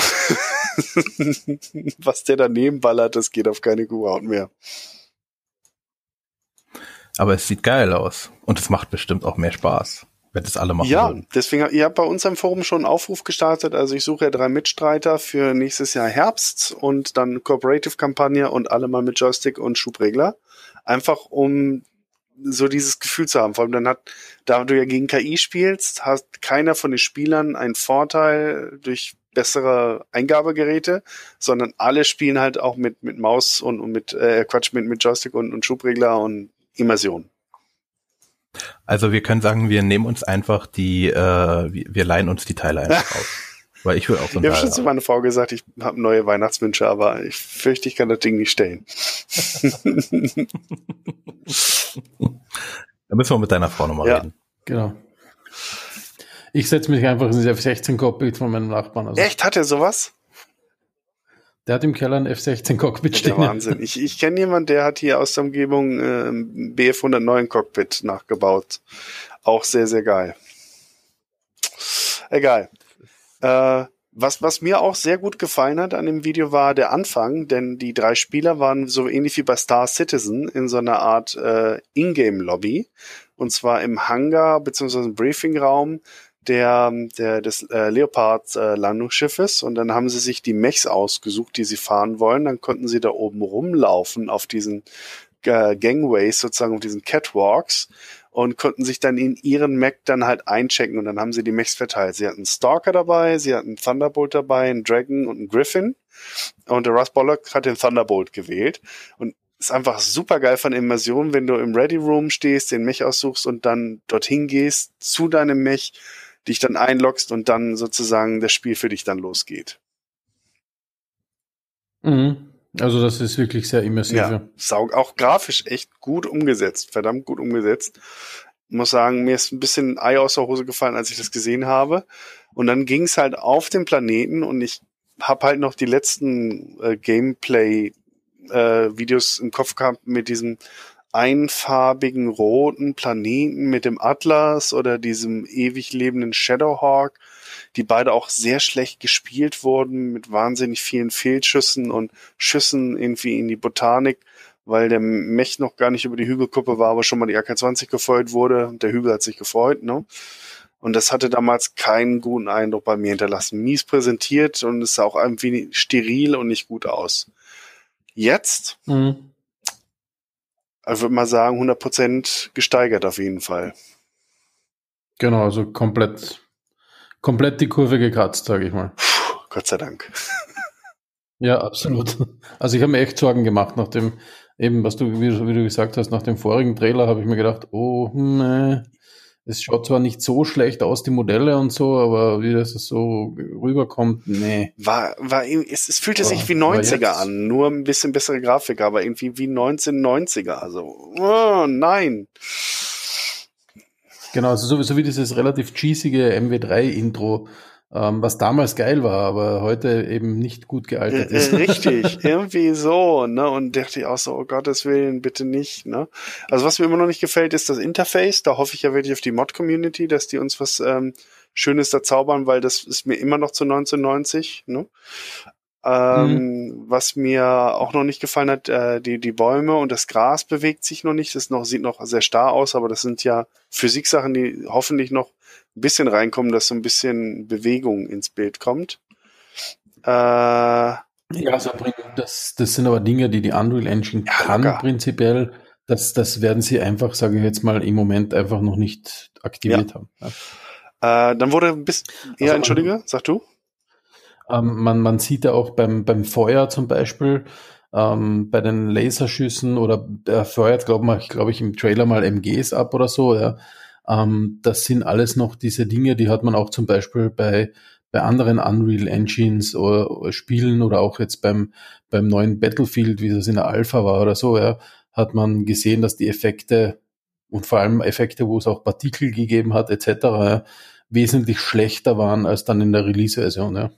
<laughs> Was der daneben ballert, das geht auf keine Kuhhaut mehr. Aber es sieht geil aus. Und es macht bestimmt auch mehr Spaß, wenn das alle machen Ja, würden. deswegen, ihr habt bei uns im Forum schon einen Aufruf gestartet. Also ich suche ja drei Mitstreiter für nächstes Jahr Herbst und dann Cooperative-Kampagne und alle mal mit Joystick und Schubregler. Einfach um so dieses Gefühl zu haben. Vor allem dann hat, da du ja gegen KI spielst, hat keiner von den Spielern einen Vorteil durch bessere Eingabegeräte, sondern alle spielen halt auch mit, mit Maus und, und mit, äh, Quatsch, mit, mit Joystick und, und Schubregler und Immersion. Also wir können sagen, wir nehmen uns einfach die, äh, wir, wir leihen uns die Teile einfach <laughs> aus. Weil ich will auch so Ich habe schon zu meiner Frau gesagt, ich habe neue Weihnachtswünsche, aber ich fürchte, ich kann das Ding nicht stellen. <laughs> Da müssen wir mit deiner Frau nochmal Ja. reden. Genau. Ich setze mich einfach ins F16-Cockpit von meinem Nachbarn. Also, Echt, hat er sowas? Der hat im Keller ein F16-Cockpit Der stehen. Wahnsinn. Ich, ich kenne jemanden, der hat hier aus der Umgebung äh, BF 109 Cockpit nachgebaut. Auch sehr, sehr geil. Egal. Äh, was, was mir auch sehr gut gefallen hat an dem Video war der Anfang, denn die drei Spieler waren so ähnlich wie bei Star Citizen in so einer Art äh, Ingame-Lobby. Und zwar im Hangar im Briefingraum der, der des äh, Leopard äh, Landungsschiffes und dann haben sie sich die Mechs ausgesucht, die sie fahren wollen. Dann konnten sie da oben rumlaufen auf diesen äh, Gangways sozusagen, auf diesen Catwalks und konnten sich dann in ihren Mech dann halt einchecken und dann haben sie die Mechs verteilt. Sie hatten Stalker dabei, sie hatten Thunderbolt dabei, einen Dragon und einen Griffin und der Russ Bollock hat den Thunderbolt gewählt und ist einfach super geil von Immersion, wenn du im Ready Room stehst, den Mech aussuchst und dann dorthin gehst zu deinem Mech, dich dann einloggst und dann sozusagen das Spiel für dich dann losgeht. Mhm. Also das ist wirklich sehr immersiv. Ja, saug auch grafisch echt gut umgesetzt, verdammt gut umgesetzt. Muss sagen, mir ist ein bisschen Ei aus der Hose gefallen, als ich das gesehen habe. Und dann ging es halt auf den Planeten und ich habe halt noch die letzten äh, Gameplay-Videos im Kopf gehabt mit diesem einfarbigen roten Planeten mit dem Atlas oder diesem ewig lebenden Shadowhawk, die beide auch sehr schlecht gespielt wurden mit wahnsinnig vielen Fehlschüssen und Schüssen irgendwie in die Botanik, weil der Mech noch gar nicht über die Hügelkuppe war, aber schon mal die AK-20 gefeuert wurde. Der Hügel hat sich gefreut, ne? Und das hatte damals keinen guten Eindruck bei mir hinterlassen. Mies präsentiert und es sah auch irgendwie steril und nicht gut aus. Jetzt, Mhm. ich würde mal sagen, 100% gesteigert auf jeden Fall. Genau, also komplett, komplett die Kurve gekratzt, sage ich mal. Puh, Gott sei Dank. Ja, absolut. Also ich habe mir echt Sorgen gemacht nach dem, eben was du, wie, du- gesagt hast, nach dem vorigen Trailer habe ich mir gedacht, oh, nee, es schaut zwar nicht so schlecht aus, die Modelle und so, aber wie das so rüberkommt, nee. War, war, es, es fühlte sich Oh, wie aber 90er jetzt- an, nur ein bisschen bessere Grafik, aber irgendwie wie 1990er. Also, oh, nein. Genau, also so, so wie dieses relativ cheesige MW3-Intro, ähm, was damals geil war, aber heute eben nicht gut Äh, gealtert äh, ist. richtig, <laughs> irgendwie so, ne? Und dachte ich auch so, oh Gottes Willen, bitte nicht, ne? Also was mir immer noch nicht gefällt, ist das Interface. Da hoffe ich ja wirklich auf die Mod-Community, dass die uns was ähm, Schönes da zaubern, weil das ist mir immer noch zu 1990, ne? Ähm, Was mir auch noch nicht gefallen hat, äh, die, die Bäume und das Gras bewegt sich noch nicht. Das noch, sieht noch sehr starr aus, aber das sind ja Physiksachen, die hoffentlich noch ein bisschen reinkommen, dass so ein bisschen Bewegung ins Bild kommt. Äh, Ja, also das, das sind aber Dinge, die die Unreal Engine ja, kann locker. prinzipiell. Das, das werden sie einfach, sage ich jetzt mal, im Moment einfach noch nicht aktiviert ja. haben. Ja. Äh, dann wurde bis, ja, also, entschuldige, sag du. Ähm, man, man sieht ja auch beim, beim Feuer zum Beispiel, ähm, bei den Laserschüssen oder der feuert, glaube ich, glaube ich, im Trailer mal MGs ab oder so, ja. Ähm, das sind alles noch diese Dinge, die hat man auch zum Beispiel bei, bei anderen Unreal Engines oder, oder Spielen oder auch jetzt beim, beim neuen Battlefield, wie das in der Alpha war oder so, ja, hat man gesehen, dass die Effekte und vor allem Effekte, wo es auch Partikel gegeben hat, etc., ja, wesentlich schlechter waren als dann in der Release-Version, ja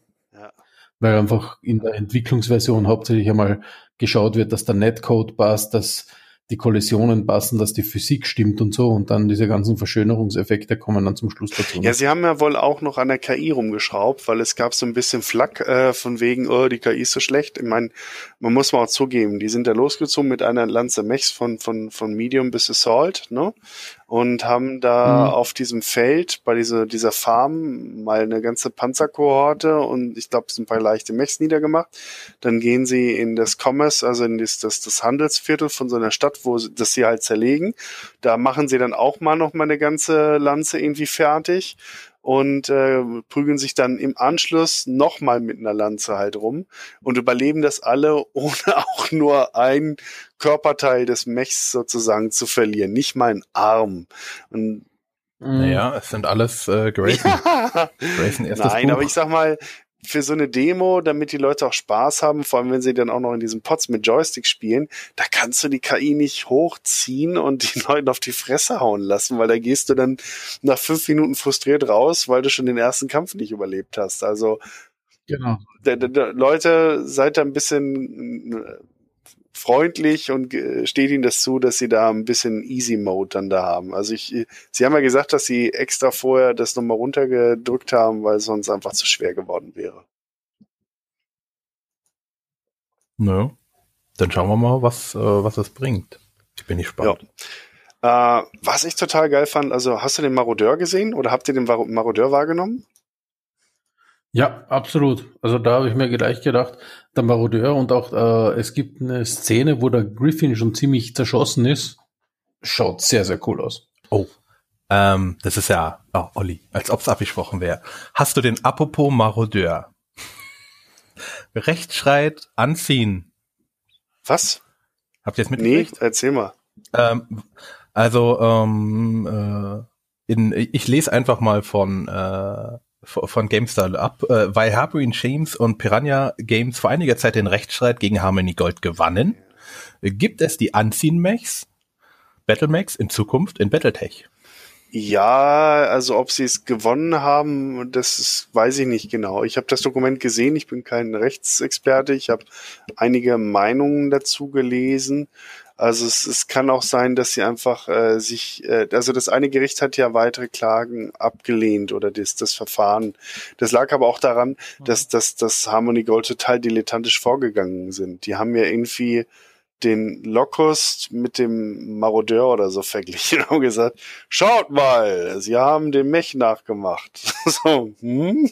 weil einfach in der Entwicklungsversion hauptsächlich einmal geschaut wird, dass der Netcode passt, dass die Kollisionen passen, dass die Physik stimmt und so und dann diese ganzen Verschönerungseffekte kommen dann zum Schluss dazu. Ja, sie haben ja wohl auch noch an der KI rumgeschraubt, weil es gab so ein bisschen Flack äh, von wegen, oh, die KI ist so schlecht. Ich meine, man muss mal auch zugeben, die sind da losgezogen mit einer Lanze Mechs von, von, von Medium bis Assault, ne? und haben da mhm. auf diesem Feld bei dieser, dieser Farm mal eine ganze Panzerkohorte und ich glaube, es sind ein paar leichte Mechs niedergemacht. Dann gehen sie in das Commerce, also in das, das, das Handelsviertel von so einer Stadt, wo sie, das sie halt zerlegen. Da machen sie dann auch mal noch mal eine ganze Lanze irgendwie fertig und äh, prügeln sich dann im Anschluss nochmal mit einer Lanze halt rum und überleben das alle, <laughs> ohne auch nur ein Körperteil des Mechs sozusagen zu verlieren. Nicht mal einen Arm. Und naja, es sind alles äh, Grayson. Ja. <laughs> Grayson erstes Nein, Buch. aber ich sag mal, für so eine Demo, damit die Leute auch Spaß haben, vor allem wenn sie dann auch noch in diesen Pots mit Joystick spielen, da kannst du die KI nicht hochziehen und die <laughs> Leute auf die Fresse hauen lassen, weil da gehst du dann nach fünf Minuten frustriert raus, weil du schon den ersten Kampf nicht überlebt hast. Also genau. Leute, seid da ein bisschen freundlich und steht ihnen das zu, dass sie da ein bisschen Easy Mode dann da haben. Also ich, sie haben ja gesagt, dass sie extra vorher das nochmal runtergedrückt haben, weil es sonst einfach zu schwer geworden wäre. Nö. Dann schauen wir mal, was, äh, was es bringt. Ich bin gespannt. Ja. Äh, was ich total geil fand, also hast du den Marodeur gesehen oder habt ihr den Marodeur wahrgenommen? Ja, absolut. Also da habe ich mir gleich gedacht, der Marodeur und auch äh, es gibt eine Szene, wo der Griffin schon ziemlich zerschossen ist. Schaut sehr, sehr cool aus. Oh. Ähm, das ist ja, oh, Olli, als ob es abgesprochen wäre. Hast du den Apropos Marodeur? Rechtschreit anziehen. Was? Habt ihr jetzt mitgekriegt? Nee, erzähl mal. Ähm, also, ähm, äh, in, ich lese einfach mal von äh, von GameStar ab, äh, weil Harpoon James und Piranha Games vor einiger Zeit den Rechtsstreit gegen Harmony Gold gewannen, gibt es die Anziehen-Mechs, Battle-Mechs in Zukunft in Battletech. Ja, also ob sie es gewonnen haben, das ist, weiß ich nicht genau. Ich habe das Dokument gesehen, ich bin kein Rechtsexperte, ich habe einige Meinungen dazu gelesen. Also es, es kann auch sein, dass sie einfach äh, sich, äh, also das eine Gericht hat ja weitere Klagen abgelehnt oder das, das Verfahren. Das lag aber auch daran, mhm. dass, dass, dass Harmony Gold total dilettantisch vorgegangen sind. Die haben ja irgendwie den Locust mit dem Marodeur oder so verglichen <laughs> und gesagt, schaut mal, sie haben den Mech nachgemacht. <laughs> so, hm?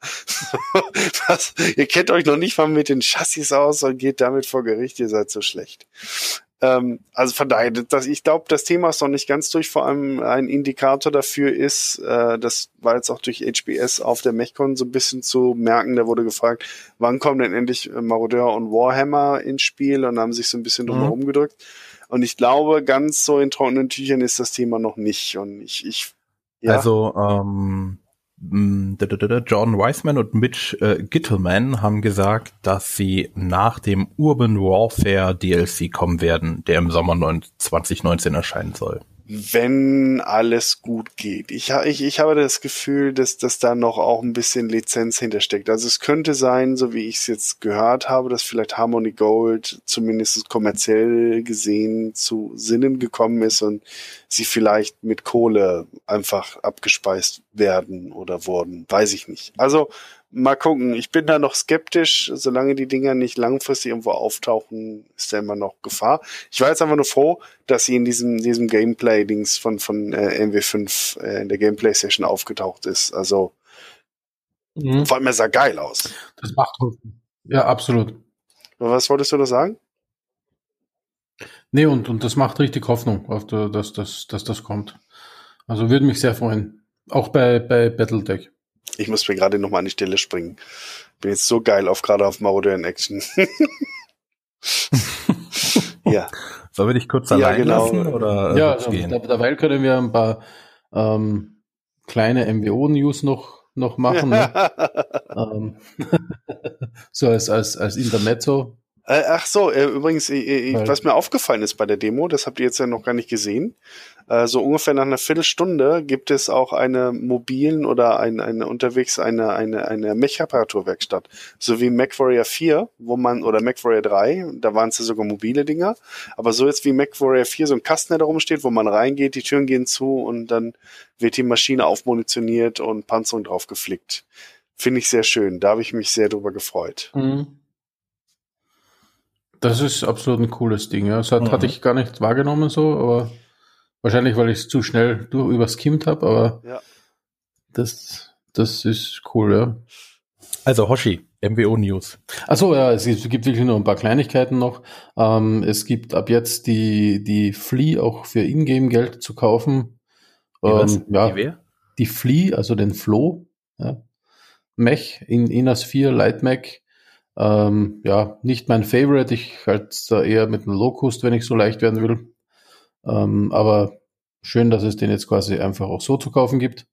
<laughs> Was? Ihr kennt euch noch nicht mal mit den Chassis aus und geht damit vor Gericht, ihr seid so schlecht. Ähm, also von daher, das, ich glaube, das Thema ist noch nicht ganz durch. Vor allem ein Indikator dafür ist, äh, das war jetzt auch durch HBS auf der MechCon so ein bisschen zu merken. Da wurde gefragt, wann kommen denn endlich Marodeur und Warhammer ins Spiel und haben sich so ein bisschen drumherum mhm. gedrückt. Und ich glaube, ganz so in trockenen Tüchern ist das Thema noch nicht. Und ich, ich ja. Also ähm, John Wiseman und Mitch äh, Gittleman haben gesagt, dass sie nach dem Urban Warfare DLC kommen werden, der im Sommer 2019 erscheinen soll wenn alles gut geht. Ich, ich, ich habe das Gefühl, dass, dass da noch auch ein bisschen Lizenz hintersteckt. Also es könnte sein, so wie ich es jetzt gehört habe, dass vielleicht Harmony Gold zumindest kommerziell gesehen zu Sinnen gekommen ist und sie vielleicht mit Kohle einfach abgespeist werden oder wurden. Weiß ich nicht. Also mal gucken. Ich bin da noch skeptisch. Solange die Dinger nicht langfristig irgendwo auftauchen, ist da immer noch Gefahr. Ich war jetzt einfach nur froh, dass sie in diesem, diesem Gameplay-Dings von, von äh, MW5 äh, in der Gameplay-Session aufgetaucht ist. Also, mhm. vor allem, er sah geil aus. Das macht Ja, absolut. Was wolltest du da sagen? Nee, und, und das macht richtig Hoffnung, auf der, dass, dass, dass das kommt. Also würde mich sehr freuen. Auch bei, bei Battletech. Ich muss mir gerade nochmal an die Stelle springen. Bin jetzt so geil auf gerade auf Marauder in Action. <laughs> ja. Sollen wir dich kurz Ja, allein genau. lassen oder ja, wird's also, gehen? da, dabei können wir ein paar ähm, kleine MWO-News noch, noch machen. Ne? <laughs> ähm, <laughs> so als, als, als Intermezzo. Äh, ach so, äh, übrigens, äh, äh, was mir aufgefallen ist bei der Demo, das habt ihr jetzt ja noch gar nicht gesehen. Äh, so ungefähr nach einer Viertelstunde gibt es auch eine mobilen oder ein, eine unterwegs eine, eine, eine Mech-Reparaturwerkstatt. So wie MacWarrior 4, wo man, oder MacWarrior 3, da waren es ja sogar mobile Dinger. Aber so jetzt wie MacWarrior 4 so ein Kasten, der da rumsteht, wo man reingeht, die Türen gehen zu und dann wird die Maschine aufmunitioniert und Panzerung drauf geflickt. Finde ich sehr schön. Da habe ich mich sehr drüber gefreut. Mhm. Das ist absolut ein cooles Ding. Ja. Das hat, Mhm. hatte ich gar nicht wahrgenommen so, aber wahrscheinlich, weil ich es zu schnell durch überskimmt habe, aber Ja. das, das ist cool, ja. Also Hoshi, MWO News. Achso, ja, es gibt, wirklich nur ein paar Kleinigkeiten noch. Ähm, es gibt ab jetzt die, die Flea auch für Ingame-Geld zu kaufen. Ähm, ja, Die wer? die Flea, also den Floh, ja. Mech in Inas 4 Light Mech. Ähm, ja, nicht mein Favorite. Ich halte da eher mit einem Locust, wenn ich so leicht werden will. Ähm, aber schön, dass es den jetzt quasi einfach auch so zu kaufen gibt.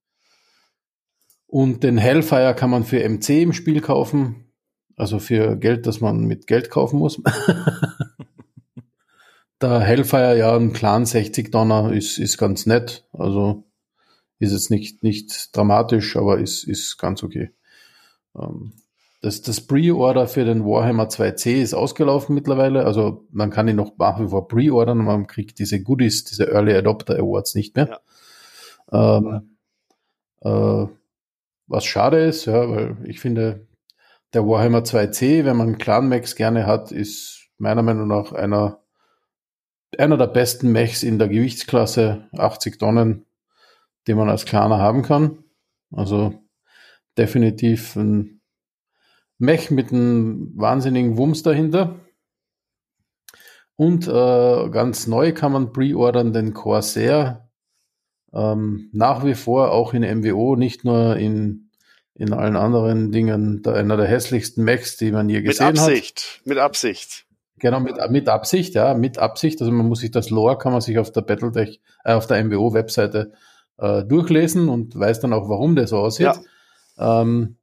Und den Hellfire kann man für MC im Spiel kaufen. Also für Geld, das man mit Geld kaufen muss. <laughs> da Hellfire ja ein Clan 60 Donner ist, ist ganz nett. Also ist jetzt nicht, nicht dramatisch, aber ist, ist ganz okay. Ähm, das, das Pre-Order für den Warhammer 2C ist ausgelaufen mittlerweile. Also man kann ihn noch nach wie vor pre-ordern und man kriegt diese Goodies, diese Early Adopter Awards nicht mehr. Ähm, äh, was schade ist, ja, weil ich finde, der Warhammer 2C, wenn man Clan Max gerne hat, ist meiner Meinung nach einer, einer der besten Mechs in der Gewichtsklasse 80 Tonnen, den man als Claner haben kann. Also definitiv ein Mech mit einem wahnsinnigen Wumms dahinter. Und äh, ganz neu kann man pre-ordern den Corsair. Ähm, nach wie vor auch in MWO, nicht nur in, in allen anderen Dingen, da einer der hässlichsten Mechs, die man je Mit gesehen hat. Absicht. Mit Absicht. Genau, mit, mit Absicht, ja, mit Absicht. Also man muss sich das Lore, kann man sich auf der Battletech, äh, auf der MWO-Webseite äh, durchlesen und weiß dann auch, warum der so aussieht. Ähm,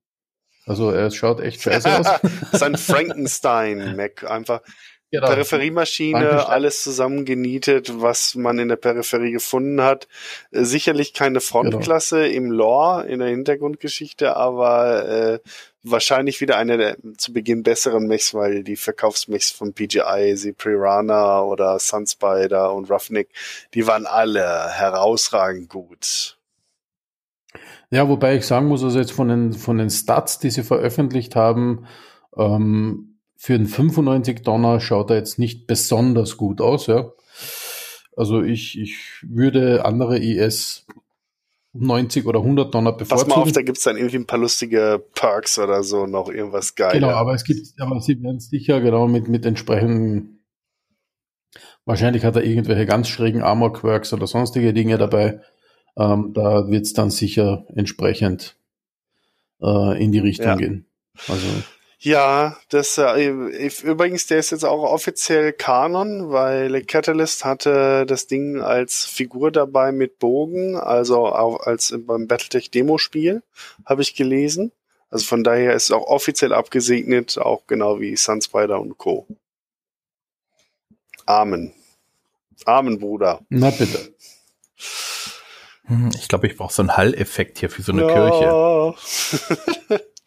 also es schaut echt <laughs> scheiße aus. Sein Frankenstein-Mac. Einfach Genau. Peripheriemaschine, alles zusammengenietet, was man in der Peripherie gefunden hat. Äh, sicherlich keine Frontklasse im Lore, in der Hintergrundgeschichte, aber äh, wahrscheinlich wieder eine der zu Beginn besseren Mechs, weil die Verkaufsmechs von PGI, sie Piranha oder Sunspider und Roughneck, die waren alle herausragend gut. Ja, wobei ich sagen muss, also jetzt von den, von den Stats, die sie veröffentlicht haben, ähm, für einen 95 Donner schaut er jetzt nicht besonders gut aus, ja. Also ich, ich würde andere IS 90 oder 100 Donner Pass bevorzugen. mal auf, da gibt's dann irgendwie ein paar lustige Perks oder so, noch irgendwas Geiles. Genau, aber es gibt, aber sie werden sicher genau mit, mit entsprechenden, wahrscheinlich hat er irgendwelche ganz schrägen Armor-Quirks oder sonstige Dinge dabei. Ähm, da wird's dann sicher entsprechend äh, in die Richtung Ja. gehen. Also, Ja, das äh, übrigens, der ist jetzt auch offiziell Kanon, weil Catalyst hatte das Ding als Figur dabei mit Bogen, also auch als beim Battletech Demo-Spiel, habe ich gelesen. Also von daher ist es auch offiziell abgesegnet, auch genau wie Sunspider und Co. Amen. Amen, Bruder. na bitte. Hm, Ich glaube, ich brauche so einen Hall-Effekt hier für so eine Kirche. Kirche. <laughs>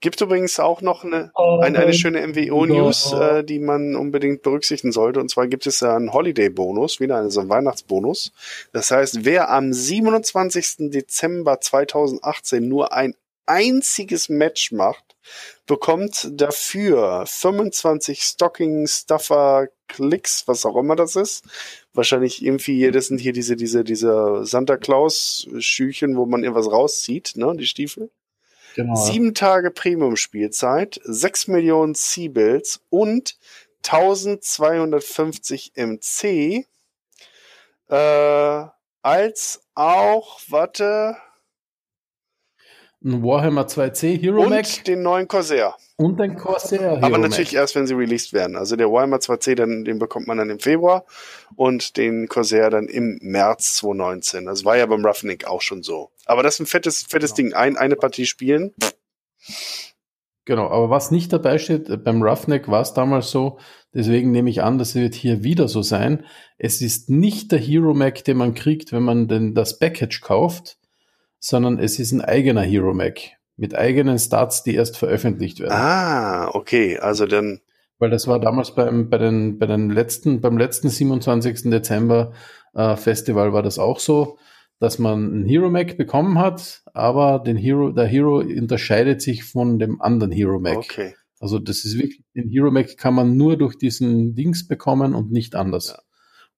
Gibt übrigens auch noch eine, eine, eine schöne MWO-News, äh, die man unbedingt berücksichtigen sollte. Und zwar gibt es ja einen Holiday-Bonus, wieder einen, so einen Weihnachtsbonus. Das heißt, wer am 27. Dezember 2018 nur ein einziges Match macht, bekommt dafür 25 Stocking Stuffer Klicks, was auch immer das ist. Wahrscheinlich irgendwie, das sind hier diese, diese, diese Santa Claus Schüchen, wo man irgendwas rauszieht, ne, die Stiefel. genau. sieben Tage Premium-Spielzeit, sechs Millionen C-Bills und 1250 MC, äh, als auch, warte, ein Warhammer 2C Hero und Mac. den neuen Corsair. Und den Corsair Hero Aber natürlich Mac. erst, wenn sie released werden. Also der Warhammer 2C, dann, den bekommt man dann im Februar und den Corsair dann im März 2019. Das war ja beim Roughneck auch schon so. Aber das ist ein fettes, fettes genau. Ding. Ein, eine Partie spielen. Genau, aber was nicht dabei steht, äh, beim Roughneck war es damals so, deswegen nehme ich an, das wird hier wieder so sein. Es ist nicht der Hero Mac, den man kriegt, wenn man denn das Package kauft, sondern es ist ein eigener Hero Mac mit eigenen Stats, die erst veröffentlicht werden. Ah, okay, also dann. Weil das war damals beim, bei den, bei den letzten, beim letzten 27. Dezember äh, Festival war das auch so, dass man einen Hero Mac bekommen hat, aber den Hero, der Hero unterscheidet sich von dem anderen Hero Mac. Okay. Also das ist wirklich, den Hero Mac kann man nur durch diesen Dings bekommen und nicht anders. Ja.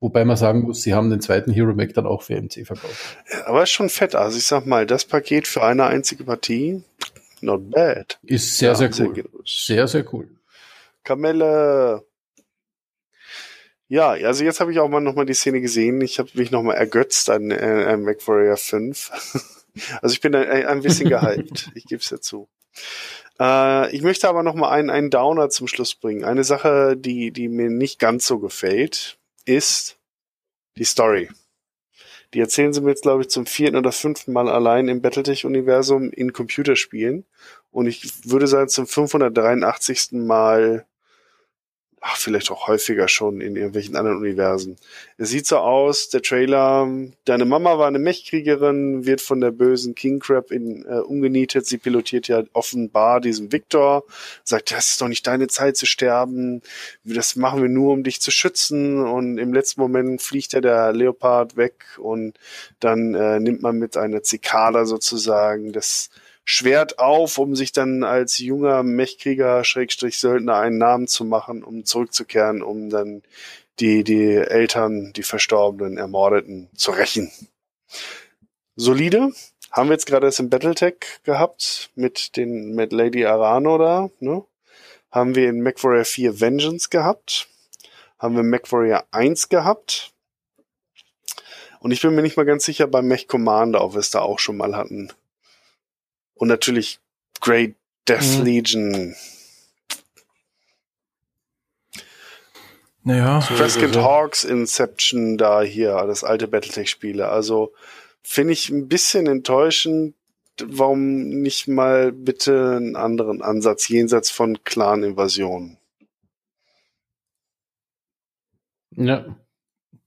Wobei man sagen muss, sie haben den zweiten Hero Mac dann auch für MC verkauft. Ja, aber ist schon fett. Also ich sag mal, das Paket für eine einzige Partie, not bad. Ist sehr, ja, sehr cool. Sehr, sehr, sehr cool. Kamelle. Ja, also jetzt habe ich auch mal nochmal die Szene gesehen. Ich habe mich nochmal ergötzt an äh, MacWarrior 5. <laughs> also ich bin ein, ein bisschen gehypt. <laughs> ich gebe es ja zu. Äh, ich möchte aber nochmal einen, einen Downer zum Schluss bringen. Eine Sache, die, die mir nicht ganz so gefällt ist die Story. Die erzählen sie mir jetzt, glaube ich, zum vierten oder fünften Mal allein im Battletech-Universum in Computerspielen. Und ich würde sagen, zum 583. Mal ach, vielleicht auch häufiger schon in irgendwelchen anderen Universen. Es sieht so aus, der Trailer, deine Mama war eine Mechkriegerin, wird von der bösen King Crab in, äh, umgenietet, sie pilotiert ja offenbar diesen Victor, sagt, das ist doch nicht deine Zeit zu sterben, das machen wir nur, um dich zu schützen. Und im letzten Moment fliegt ja der Leopard weg und dann äh, nimmt man mit einer Zikada sozusagen das Schwert auf, um sich dann als junger Mechkrieger, Schrägstrich Söldner einen Namen zu machen, um zurückzukehren, um dann die, die Eltern, die Verstorbenen, Ermordeten zu rächen. Solide. Haben wir jetzt gerade das im Battletech gehabt mit den, mit Lady Arano da, ne? Haben wir in MacWarrior 4 Vengeance gehabt. Haben wir MacWarrior 1 gehabt. Und ich bin mir nicht mal ganz sicher beim Mech Commander, ob wir es da auch schon mal hatten. Und natürlich Great Death mhm. Legion. Naja. Freskin so. Hawks, Inception, da hier, das alte Battletech-Spiele. Also finde ich ein bisschen enttäuschend. Warum nicht mal bitte einen anderen Ansatz jenseits von Clan-Invasionen? Ja.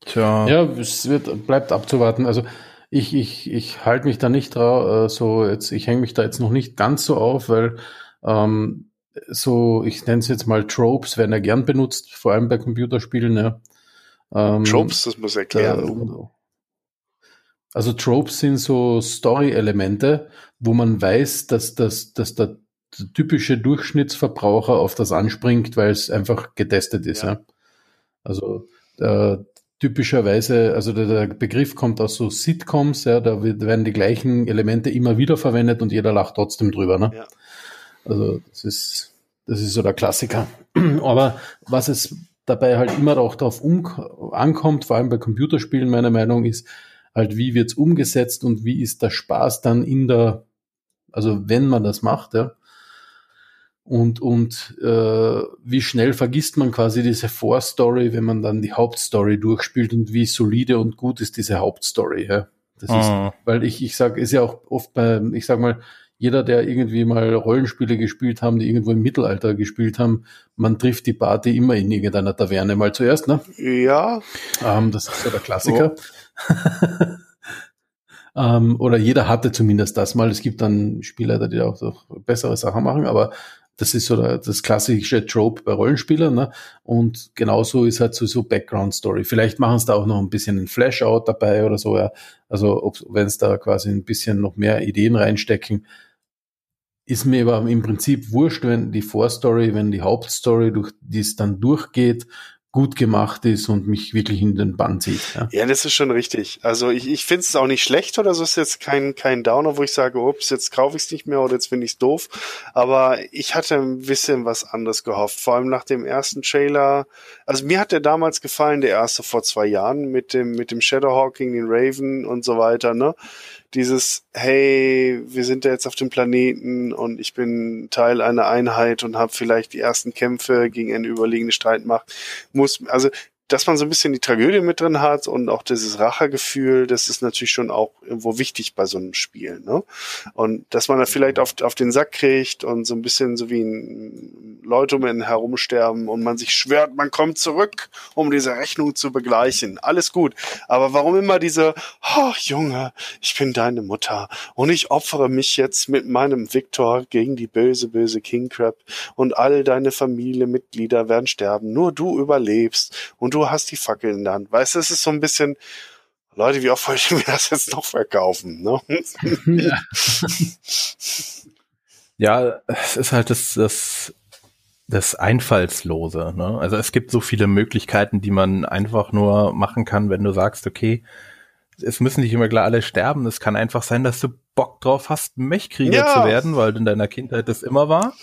Tja. Ja, es wird, bleibt abzuwarten. Also ich, ich, ich halte mich da nicht drauf, äh, so jetzt, ich hänge mich da jetzt noch nicht ganz so auf, weil ähm, so, ich nenne es jetzt mal Tropes, werden ja gern benutzt, vor allem bei Computerspielen, ja. Ähm, Tropes, das muss erklären. Da, also Tropes sind so Story-Elemente, wo man weiß, dass, dass, dass der, der typische Durchschnittsverbraucher auf das anspringt, weil es einfach getestet ist. Ja. ja. Also äh, typischerweise, also der, der, Begriff kommt aus so Sitcoms, ja, da werden die gleichen Elemente immer wieder verwendet und jeder lacht trotzdem drüber. Ne? Ja. Also das ist, das ist so der Klassiker. <clears throat> Aber was es dabei halt immer auch darauf um, ankommt, vor allem bei Computerspielen, meiner Meinung ist, halt, wie wird's umgesetzt und wie ist der Spaß dann in der, also wenn man das macht, ja und, und äh, wie schnell vergisst man quasi diese Vorstory, wenn man dann die Hauptstory durchspielt und wie solide und gut ist diese Hauptstory. Ja? Das mhm. ist, ah. weil ich, ich sag, ist ja auch oft bei, ich sag mal, jeder, der irgendwie mal Rollenspiele gespielt haben, die irgendwo im Mittelalter gespielt haben, man trifft die Party immer in irgendeiner Taverne mal zuerst, ne? Ja. Ähm, das ist ja der Klassiker. Oh. <laughs> ähm, oder jeder hatte zumindest das mal. Es gibt dann Spielleiter, die auch so bessere Sachen machen, aber das ist so das klassische Trope bei Rollenspielern. Ne? Und genauso ist halt so, so Background-Story. Vielleicht machen es da auch noch ein bisschen ein Flash-Out dabei oder so. Ja. Also wenn es da quasi ein bisschen noch mehr Ideen reinstecken, ist mir aber im Prinzip wurscht, wenn die Vorstory, wenn die Hauptstory durch die es dann durchgeht, gut gemacht ist und mich wirklich in den Bann zieht. Ja, ja das ist schon richtig. Also ich, ich finde es auch nicht schlecht oder so ist jetzt kein, kein Downer, wo ich sage, ups, jetzt kaufe ich es nicht mehr oder jetzt finde ich es doof. Aber ich hatte ein bisschen was anderes gehofft. Vor allem nach dem ersten Trailer. Also mir hat der damals gefallen, der erste vor zwei Jahren mit dem, mit dem Shadowhawking, den Raven und so weiter, ne? Dieses, hey, wir sind ja jetzt auf dem Planeten und ich bin Teil einer Einheit und habe vielleicht die ersten Kämpfe gegen eine überlegene Streitmacht, muss, also dass man so ein bisschen die Tragödie mit drin hat und auch dieses Rachegefühl, das ist natürlich schon auch irgendwo wichtig bei so einem Spiel. Ne? Und dass man da vielleicht auf, auf den Sack kriegt und so ein bisschen so wie ein Leute um ihn herumsterben und man sich schwört, man kommt zurück, um diese Rechnung zu begleichen. Alles gut. Aber warum immer diese, oh Junge, ich bin deine Mutter und ich opfere mich jetzt mit meinem Viktor gegen die böse, böse King Crab und all deine Familienmitglieder werden sterben. Nur du überlebst und du hast die Fackel in der Hand. Weißt du, es ist so ein bisschen, Leute, wie oft wollte ich <laughs> mir das jetzt noch verkaufen? Ne? Ja. <laughs> ja, es ist halt das, das, das Einfallslose. Ne? Also es gibt so viele Möglichkeiten, die man einfach nur machen kann, wenn du sagst, okay, es müssen nicht immer gleich alle sterben. Es kann einfach sein, dass du Bock drauf hast, Mechkrieger ja. zu werden, weil in deiner Kindheit das immer war.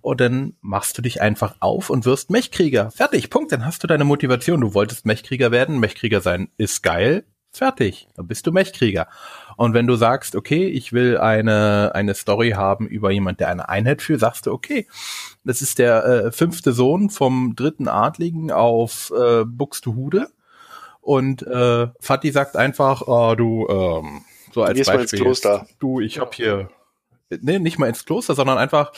Und dann machst du dich einfach auf und wirst Mechkrieger. Fertig, Punkt. Dann hast du deine Motivation. Du wolltest Mechkrieger werden. Mechkrieger sein ist geil. Fertig. Dann bist du Mechkrieger. Und wenn du sagst, okay, ich will eine, eine Story haben über jemand, der eine Einheit führt, sagst du, okay, das ist der äh, fünfte Sohn vom dritten Adligen auf äh, Buxtehude und äh, Fatih sagt einfach, oh, du, ähm, so als Gehst Beispiel, ins Kloster. du, ich hab hier, nee, nicht mal ins Kloster, sondern einfach,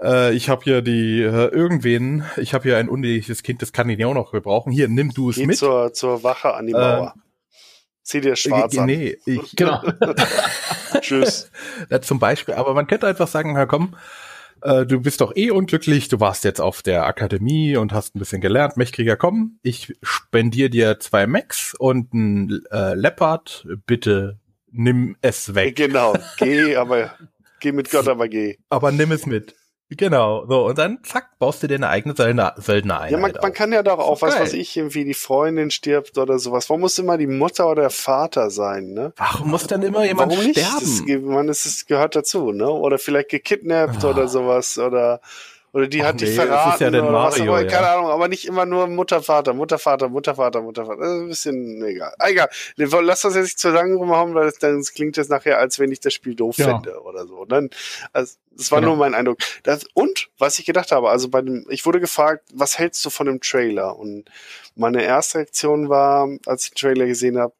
äh, ich habe hier die, äh, irgendwen, ich habe hier ein uneheliches Kind, das kann ich auch noch gebrauchen. Hier, nimm du es mit. Zur, zur Wache an die Mauer. Äh, Zieh dir schwarz äh, an. Nee, ich, genau. <laughs> Tschüss. <laughs> Ja, zum Beispiel, aber man könnte einfach sagen, na komm, äh, du bist doch eh unglücklich, du warst jetzt auf der Akademie und hast ein bisschen gelernt, Mechkrieger, komm, ich spendier dir zwei Macs und ein äh, Leopard, bitte nimm es weg. Genau, geh, aber <laughs> geh mit Gott, aber geh. Aber nimm es mit. Genau, so, und dann zack, baust du dir eine eigene Söldner, ein. Ja, man, man kann ja doch auch, was weiß ich, irgendwie die Freundin stirbt oder sowas. Warum muss immer die Mutter oder der Vater sein, ne? Warum muss dann immer jemand Warum nicht? sterben? Das, man, das gehört dazu, ne? Oder vielleicht gekidnappt oh. oder sowas oder oder die Och hat nee, die verraten ja oder Mario, was, aber, keine Ahnung, aber nicht immer nur Mutter, Vater, Mutter, Vater, Mutter, Vater, Mutter, Vater. Das ist ein bisschen egal. Ah, egal. Lass das jetzt nicht zu lange rumhauen, weil dann klingt das nachher, als wenn ich das Spiel doof ja. fände oder so. Dann, also, das war genau. nur mein Eindruck. Das, und was ich gedacht habe, also bei dem, ich wurde gefragt, was hältst du von dem Trailer? Und meine erste Reaktion war, als ich den Trailer gesehen habe,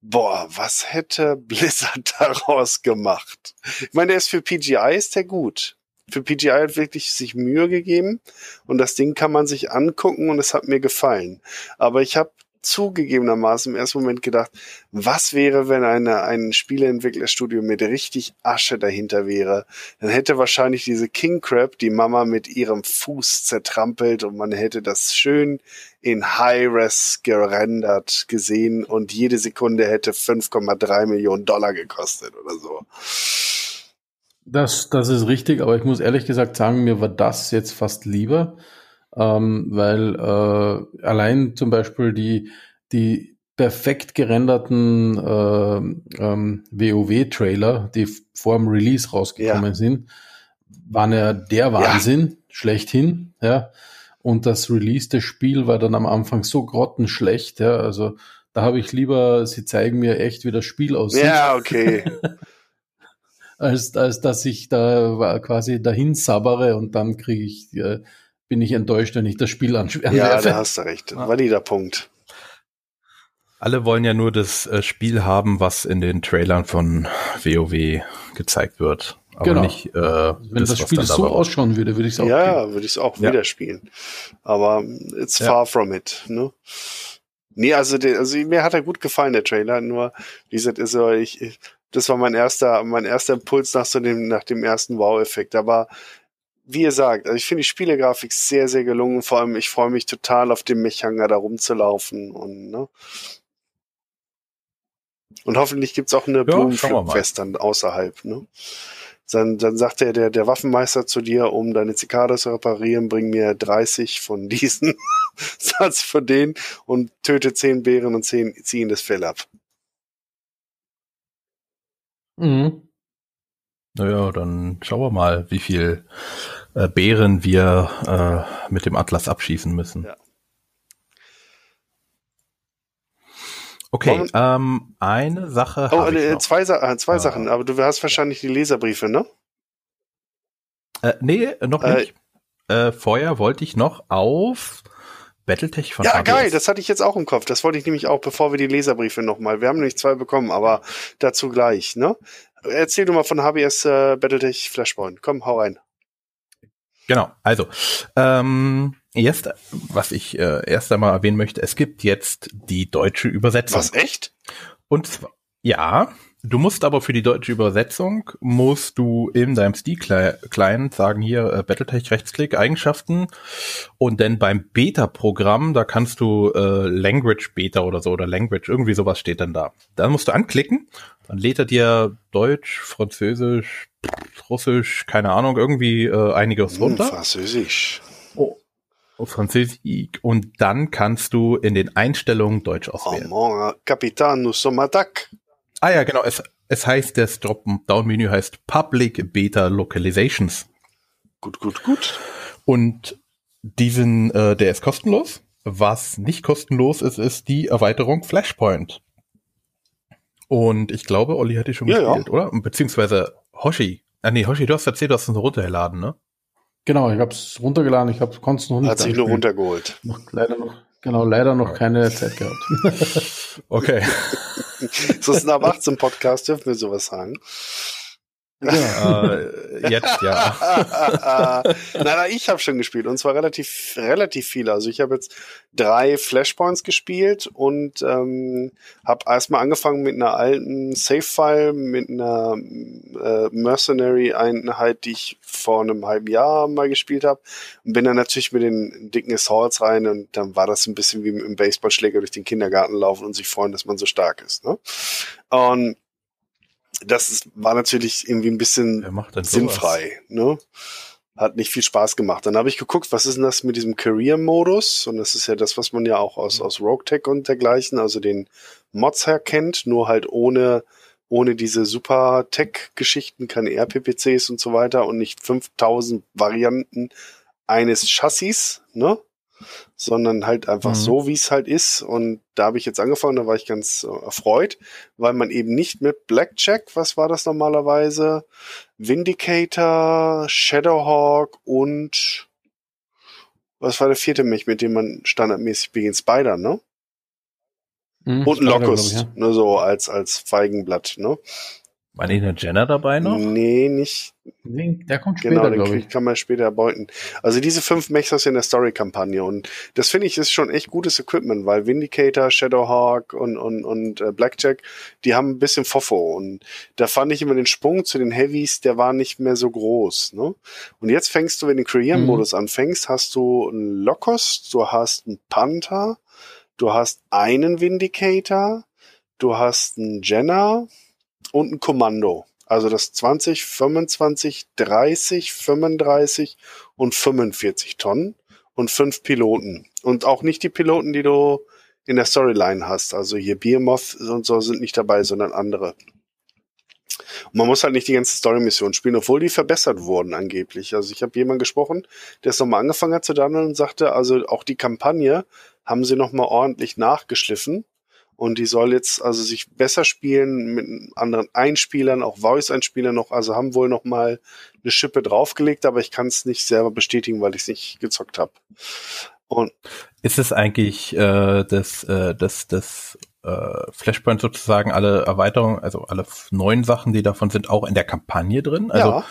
boah, was hätte Blizzard <laughs> daraus gemacht? Ich meine, der ist für PGI, ist der gut für PGI hat wirklich sich Mühe gegeben und das Ding kann man sich angucken und es hat mir gefallen. Aber ich habe zugegebenermaßen im ersten Moment gedacht, was wäre, wenn eine, ein Spieleentwicklerstudio mit richtig Asche dahinter wäre? Dann hätte wahrscheinlich diese King Crab die Mama mit ihrem Fuß zertrampelt und man hätte das schön in High-Res gerendert gesehen und jede Sekunde hätte 5,3 Millionen Dollar gekostet oder so. Das, das ist richtig, aber ich muss ehrlich gesagt sagen, mir war das jetzt fast lieber, ähm, weil äh, allein zum Beispiel die, die perfekt gerenderten äh, ähm, WoW-Trailer, die vor dem Release rausgekommen ja. sind, waren ja der Wahnsinn, ja. schlechthin, ja. Und das Release des Spiel war dann am Anfang so grottenschlecht, ja. Also da habe ich lieber, sie zeigen mir echt, wie das Spiel aussieht. Ja, okay. <laughs> als, als dass ich da quasi dahin sabbere und dann kriege ich, äh, bin ich enttäuscht, wenn ich das Spiel anwerfe. Ja, <laughs> da hast du recht. Valider Punkt. Alle wollen ja nur das äh, Spiel haben, was in den Trailern von WoW gezeigt wird. Aber genau. nicht, äh, wenn das, das Spiel so ausschauen würde, würde ich es auch Ja, würde ich es auch ja. wieder spielen. Aber it's ja. far from it. Ne? Nee, also, der, also mir hat er gut gefallen, der Trailer. Nur, wie gesagt, ist so, ich, das war mein erster, mein erster Impuls nach so dem, nach dem ersten Wow-Effekt. Aber wie ihr sagt, also ich finde die Spielegrafik sehr, sehr gelungen. Vor allem, ich freue mich total auf dem Mechanger da rumzulaufen und, ne? Und hoffentlich gibt's auch eine ja, Blumenfest dann außerhalb, ne? Dann, dann sagt der, der, der Waffenmeister zu dir, um deine Zikade zu reparieren, bring mir 30 von diesen. <laughs> Satz von denen und töte zehn Bären und zehn ziehen das Fell ab. Mhm. Naja, dann schauen wir mal, wie viel äh, Bären wir äh, mit dem Atlas abschießen müssen. Ja. Okay, ähm, eine Sache Oh, äh, noch. zwei, Sa äh, zwei Ah. Sachen, aber du hast wahrscheinlich die Leserbriefe, ne? Äh, nee, noch Äh, nicht. Äh, vorher wollte ich noch auf Battletech von Ja, ABS. geil, das hatte ich jetzt auch im Kopf. Das wollte ich nämlich auch, bevor wir die Leserbriefe nochmal. Wir haben nämlich zwei bekommen, aber dazu gleich, ne? Erzähl du mal von HBS äh, Battletech Flashpoint. Komm, hau rein. Genau, also ähm, jetzt, was ich äh, erst einmal erwähnen möchte, es gibt jetzt die deutsche Übersetzung. Was, echt? Und zwar, ja, du musst aber für die deutsche Übersetzung, musst du in deinem Steam-Client sagen, hier äh, Battletech Rechtsklick, Eigenschaften und dann beim Beta-Programm, da kannst du äh, Language Beta oder so oder Language, irgendwie sowas steht dann da. Dann musst du anklicken, dann lädt er dir Deutsch, Französisch, Russisch, keine Ahnung, irgendwie äh, einiges Hm, runter. Französisch. Oh. Französisch und dann kannst du in den Einstellungen Deutsch Oh, auswählen. mon Capitan, nous sommes attaque. Ah ja, genau. Es, es heißt, das Drop-Down-Menü heißt Public Beta Localizations. Gut, gut, gut. Und diesen, äh, der ist kostenlos. Was nicht kostenlos ist, ist die Erweiterung Flashpoint. Und ich glaube, Olli hat die schon Ja, ja. gespielt, oder? Beziehungsweise Hoshi. Ah nee, Hoshi, du hast erzählt, du hast es runtergeladen, ne? Genau, ich habe es runtergeladen, ich habe konnte es noch nicht Hat sich nur runtergeholt. Noch, leider noch, genau, leider noch keine Zeit gehabt. <laughs> Okay. <laughs> So ist ein ab 18 Podcast, dürfen wir sowas sagen. <laughs> äh, jetzt, ja. <laughs> nein, nein, ich habe schon gespielt und zwar relativ relativ viele. Also ich habe jetzt drei Flashpoints gespielt und ähm, habe erstmal angefangen mit einer alten Save-File, mit einer äh, Mercenary-Einheit, die ich vor einem halben Jahr mal gespielt habe und bin dann natürlich mit den dicken Assaults rein und dann war das ein bisschen wie mit einem Baseballschläger durch den Kindergarten laufen und sich freuen, dass man so stark ist. Ne? Und das ist, war natürlich irgendwie ein bisschen sinnfrei. Ne? Hat nicht viel Spaß gemacht. Dann habe ich geguckt, was ist denn das mit diesem Career-Modus? Und das ist ja das, was man ja auch aus, aus Rogue Tech und dergleichen, also den Mods her kennt, nur halt ohne, ohne diese super Tech-Geschichten, keine RPPCs und so weiter und nicht 5000 Varianten eines Chassis, ne? Sondern halt einfach Mhm. so, wie es halt ist. Und da habe ich jetzt angefangen, da war ich ganz äh, erfreut, weil man eben nicht mit Blackjack, was war das normalerweise, Vindicator, Shadowhawk und was war der vierte Mech, mit dem man standardmäßig beginnt? Spider, ne? Mhm, Und ein Locust, ich, ne, so als, als Feigenblatt, ne? War nicht eine Jenner dabei noch? Nee, nicht. Nee, der kommt genau, später, den glaube ich. kann man später erbeuten. Also diese fünf Mechs du in der Story-Kampagne und das finde ich ist schon echt gutes Equipment, weil Vindicator, Shadowhawk und, und, und äh, Blackjack, die haben ein bisschen Fofo und da fand ich immer den Sprung zu den Heavies, der war nicht mehr so groß, ne? Und jetzt fängst du, wenn du den Career-Modus anfängst, hast du einen Locust, du hast einen Panther, du hast einen Vindicator, du hast einen Jenner und ein Kommando. Also das 20, 25, 30, 35 und 45 Tonnen und fünf Piloten. Und auch nicht die Piloten, die du in der Storyline hast. Also hier Behemoth und so sind nicht dabei, sondern andere. Und man muss halt nicht die ganze Story-Mission spielen, obwohl die verbessert wurden angeblich. Also ich habe jemanden gesprochen, der es nochmal angefangen hat zu daddeln und sagte, also auch die Kampagne haben sie nochmal ordentlich nachgeschliffen. Und die soll jetzt also sich besser spielen mit anderen Einspielern, auch Voice-Einspielern noch, also haben wohl noch mal eine Schippe draufgelegt, aber ich kann es nicht selber bestätigen, weil ich es nicht gezockt habe. Und Ist es eigentlich äh, das, äh, das, das äh, Flashpoint sozusagen alle Erweiterungen, also alle neuen Sachen, die davon sind, auch in der Kampagne drin? Also ja,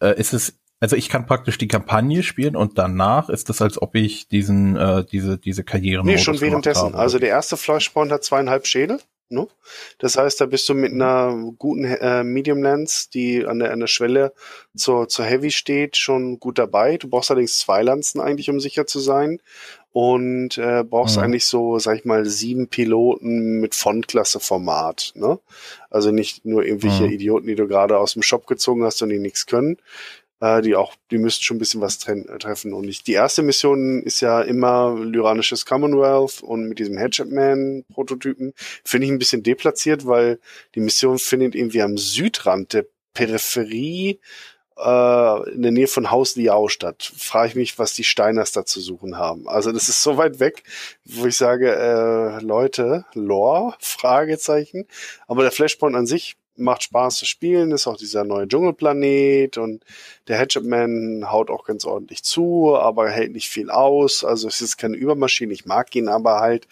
äh, ist es, also ich kann praktisch die Kampagne spielen und danach ist es, als ob ich diesen, äh, diese, diese Karriere nee, schon währenddessen. Habe. Also der erste Flashpoint hat zweieinhalb Schädel. Ne? Das heißt, da bist du mit einer guten äh, Medium Lens, die an der, an der Schwelle zur, zur Heavy steht, schon gut dabei. Du brauchst allerdings zwei Lanzen eigentlich, um sicher zu sein. Und äh, brauchst Mhm. eigentlich so, sag ich mal, sieben Piloten mit Frontklasse-Format. Ne? Also nicht nur irgendwelche Mhm. Idioten, die du gerade aus dem Shop gezogen hast und die nichts können. Äh, die auch, die müssten schon ein bisschen was äh, treffen. Und ich, die erste Mission ist ja immer lyranisches Commonwealth und mit diesem Hatchet-Man-Prototypen finde ich ein bisschen deplatziert, weil die Mission findet irgendwie am Südrand der Peripherie äh, in der Nähe von Haus Liao statt. Frage ich mich, was die Steiners da zu suchen haben. Also das ist so weit weg, wo ich sage, äh, Leute, Lore, <laughs> Fragezeichen. Aber der Flashpoint an sich macht Spaß zu spielen, ist auch dieser neue Dschungelplanet und der Hatchet-Man haut auch ganz ordentlich zu, aber hält nicht viel aus. Also es ist keine Übermaschine, ich mag ihn aber halt.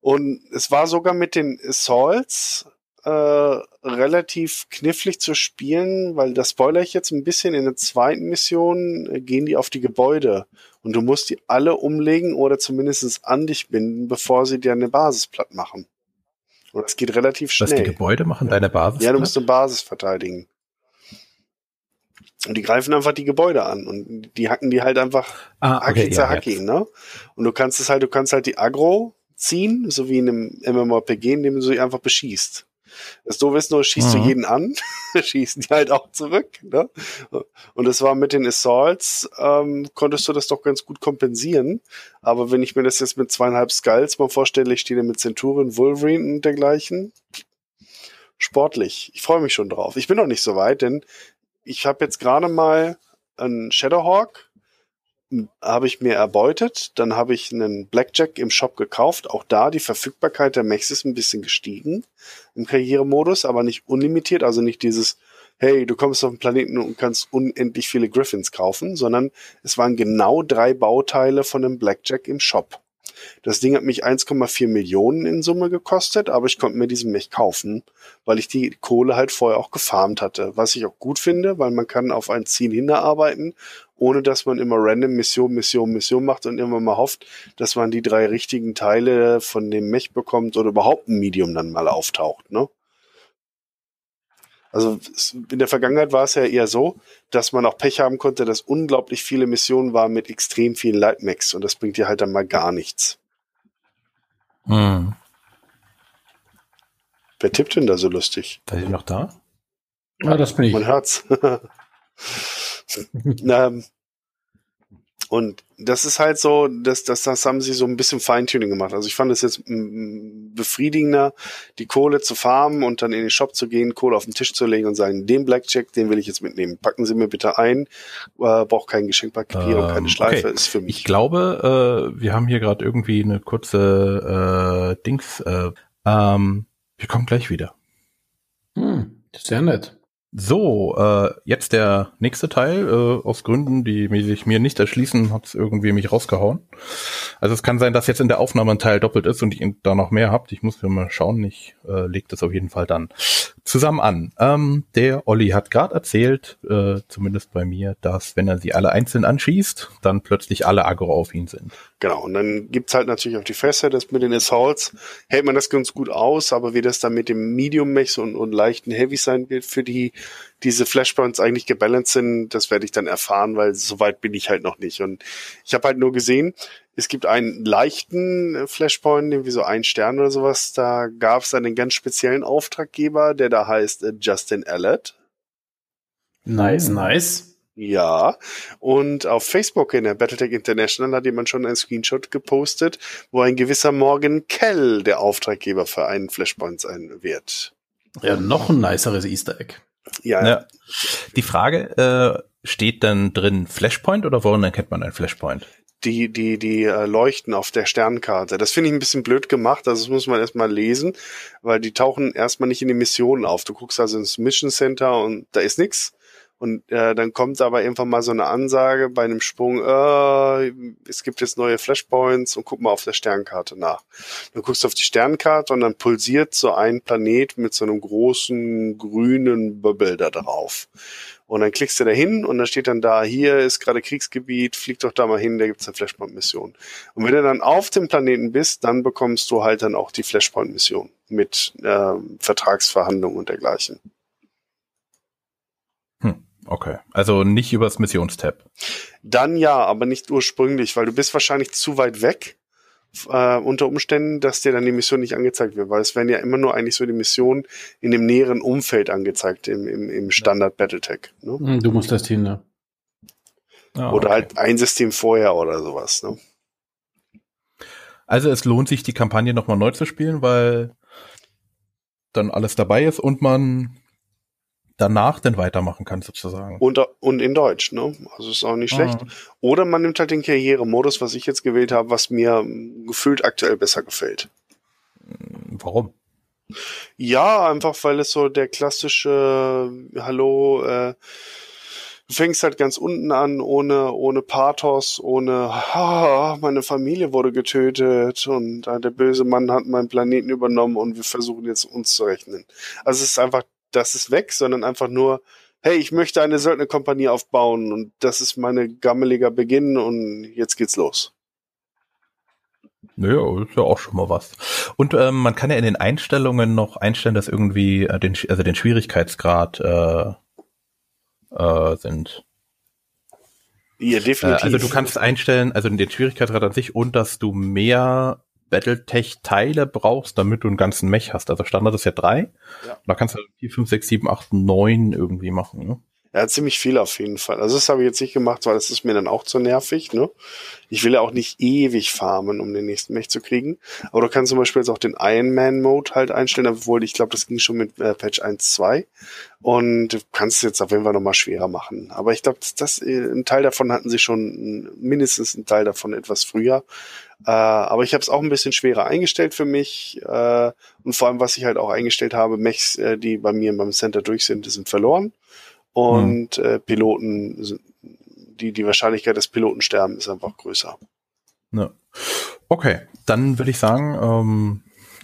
Und es war sogar mit den Assaults äh, relativ knifflig zu spielen, weil das spoiler ich jetzt ein bisschen. In der zweiten Mission äh, gehen die auf die Gebäude und du musst die alle umlegen oder zumindest an dich binden, bevor sie dir eine Basis platt machen. Und das geht relativ schnell. Was die Gebäude machen, deine Basis? Ja, du musst eine Basis verteidigen. Und die greifen einfach die Gebäude an und die hacken die halt einfach ah, okay, Hacki ja, Hacki, ne? Und du kannst es halt, du kannst halt die Agro ziehen, so wie in einem MMORPG, indem du sie einfach beschießt. Das Doofe ist nur, schießt mhm. du jeden an, <laughs> schießen die halt auch zurück. Ne? Und es war mit den Assaults, ähm, konntest du das doch ganz gut kompensieren. Aber wenn ich mir das jetzt mit zweieinhalb Skulls mal vorstelle, ich stehe mit Centurion, Wolverine und dergleichen, sportlich. Ich freue mich schon drauf. Ich bin noch nicht so weit, denn ich habe jetzt gerade mal einen Shadowhawk habe ich mir erbeutet. Dann habe ich einen Blackjack im Shop gekauft. Auch da die Verfügbarkeit der Mechs ist ein bisschen gestiegen im Karrieremodus, aber nicht unlimitiert. Also nicht dieses, hey, du kommst auf den Planeten und kannst unendlich viele Griffins kaufen, sondern es waren genau drei Bauteile von einem Blackjack im Shop. Das Ding hat mich 1,4 Millionen in Summe gekostet, aber ich konnte mir diesen Mech kaufen, weil ich die Kohle halt vorher auch gefarmt hatte. Was ich auch gut finde, weil man kann auf ein Ziel hinarbeiten, ohne dass man immer random Mission, Mission, Mission macht und immer mal hofft, dass man die drei richtigen Teile von dem Mech bekommt oder überhaupt ein Medium dann mal auftaucht, ne? Also in der Vergangenheit war es ja eher so, dass man auch Pech haben konnte, dass unglaublich viele Missionen waren mit extrem vielen Lightmax und das bringt dir halt dann mal gar nichts. Hm. Wer tippt denn da so lustig? Seid ihr noch da? Ja, das bin ich. Man hört's. <laughs> <laughs> ähm, und das ist halt so, das, das, das haben sie so ein bisschen Feintuning gemacht. Also ich fand es jetzt befriedigender, die Kohle zu farmen und dann in den Shop zu gehen, Kohle auf den Tisch zu legen und sagen, den Blackjack, den will ich jetzt mitnehmen. Packen Sie mir bitte ein. Äh, braucht kein Geschenkpapier ähm, und keine ähm, Schleife, okay. ist für mich. Ich glaube, äh, wir haben hier gerade irgendwie eine kurze äh, Dings. Äh, ähm, wir kommen gleich wieder. Hm, sehr nett. So, äh, jetzt der nächste Teil. Äh, aus Gründen, die sich mir nicht erschließen, hat es irgendwie mich rausgehauen. Also es kann sein, dass jetzt in der Aufnahme ein Teil doppelt ist und ich da noch mehr habt. Ich muss mir mal schauen. Ich äh, lege das auf jeden Fall dann zusammen an. Ähm, der Olli hat gerade erzählt, äh, zumindest bei mir, dass wenn er sie alle einzeln anschießt, dann plötzlich alle Agro auf ihn sind. Genau, und dann gibt's halt natürlich auch die Fresse, das mit den Assaults hält man das ganz gut aus, aber wie das dann mit dem Medium-Mechs und, und leichten Heavy sein wird für die, diese Flashpoints eigentlich gebalanced sind, das werde ich dann erfahren, weil so weit bin ich halt noch nicht. Und ich habe halt nur gesehen, es gibt einen leichten Flashpoint, irgendwie so ein Stern oder sowas, da gab es einen ganz speziellen Auftraggeber, der da heißt äh, Justin Allett. Nice, nice. Ja, und auf Facebook in der Battletech International hat jemand schon einen Screenshot gepostet, wo ein gewisser Morgan Kell der Auftraggeber für einen Flashpoint sein wird. Ja, noch ein niceres Easter Egg. Ja. ja. Die Frage, äh, steht dann drin Flashpoint oder woran erkennt man ein Flashpoint? die, die, die äh, leuchten auf der Sternkarte. Das finde ich ein bisschen blöd gemacht, also das muss man erstmal lesen, weil die tauchen erstmal nicht in den Missionen auf. Du guckst also ins Mission Center und da ist nix. Und äh, dann kommt aber irgendwann mal so eine Ansage bei einem Sprung, äh, es gibt jetzt neue Flashpoints und guck mal auf der Sternkarte nach. Dann guckst du auf die Sternkarte und dann pulsiert so ein Planet mit so einem großen grünen Bubble da drauf. Und dann klickst du da hin und dann steht dann da, hier ist gerade Kriegsgebiet, flieg doch da mal hin, da gibt's eine Flashpoint-Mission. Und wenn du dann auf dem Planeten bist, dann bekommst du halt dann auch die Flashpoint-Mission mit äh, Vertragsverhandlungen und dergleichen. Okay, also nicht übers Missionstab. Dann ja, aber nicht ursprünglich, weil du bist wahrscheinlich zu weit weg äh, unter Umständen, dass dir dann die Mission nicht angezeigt wird, weil es werden ja immer nur eigentlich so die Missionen in dem näheren Umfeld angezeigt, im, im, im Standard Battletech. Ne? Hm, du musst das hin, ne? Ah, oder okay. halt ein System vorher oder sowas. Ne? Also es lohnt sich, die Kampagne nochmal neu zu spielen, weil dann alles dabei ist und man danach dann weitermachen kann sozusagen. Und, und in Deutsch, ne? Also ist auch nicht schlecht. Ah. Oder man nimmt halt den Karrieremodus, was ich jetzt gewählt habe, was mir gefühlt aktuell besser gefällt. Warum? Ja, einfach weil es so der klassische äh, Hallo, äh, du fängst halt ganz unten an, ohne, ohne Pathos, ohne ah, meine Familie wurde getötet und äh, der böse Mann hat meinen Planeten übernommen und wir versuchen jetzt uns zu rechnen. Also es ist einfach, das ist weg, sondern einfach nur, hey, ich möchte eine Söldnerkompanie aufbauen und das ist meine gammeliger Beginn und jetzt geht's los. Naja, ist ja auch schon mal was. Und ähm, man kann ja in den Einstellungen noch einstellen, dass irgendwie äh, den, also den Schwierigkeitsgrad äh, äh, sind. Ja, Äh, definitiv. also du kannst einstellen, also den Schwierigkeitsgrad an sich und dass du mehr Battletech-Teile brauchst, damit du einen ganzen Mech hast. Also Standard ist ja drei. Ja. Da kannst du 4, 5, 6, 7, 8, 9 irgendwie machen. Ne? Ja, ziemlich viel auf jeden Fall. Also das habe ich jetzt nicht gemacht, weil das ist mir dann auch zu nervig. Ne? Ich will ja auch nicht ewig farmen, um den nächsten Mech zu kriegen. Aber du kannst zum Beispiel jetzt auch den Iron Man Mode halt einstellen, obwohl ich glaube, das ging schon mit äh, Patch 1.2. Und du kannst es jetzt auf jeden Fall nochmal schwerer machen. Aber ich glaube, das, das, äh, ein Teil davon hatten sie schon, mindestens ein Teil davon etwas früher. Äh, aber ich habe es auch ein bisschen schwerer eingestellt für mich. Äh, und vor allem, was ich halt auch eingestellt habe, Mechs, äh, die bei mir beim Center durch sind, sind verloren. Und äh, Piloten, sind- die, die Wahrscheinlichkeit, dass Piloten sterben, ist einfach größer. Ja. Okay, dann würde ich sagen, ähm,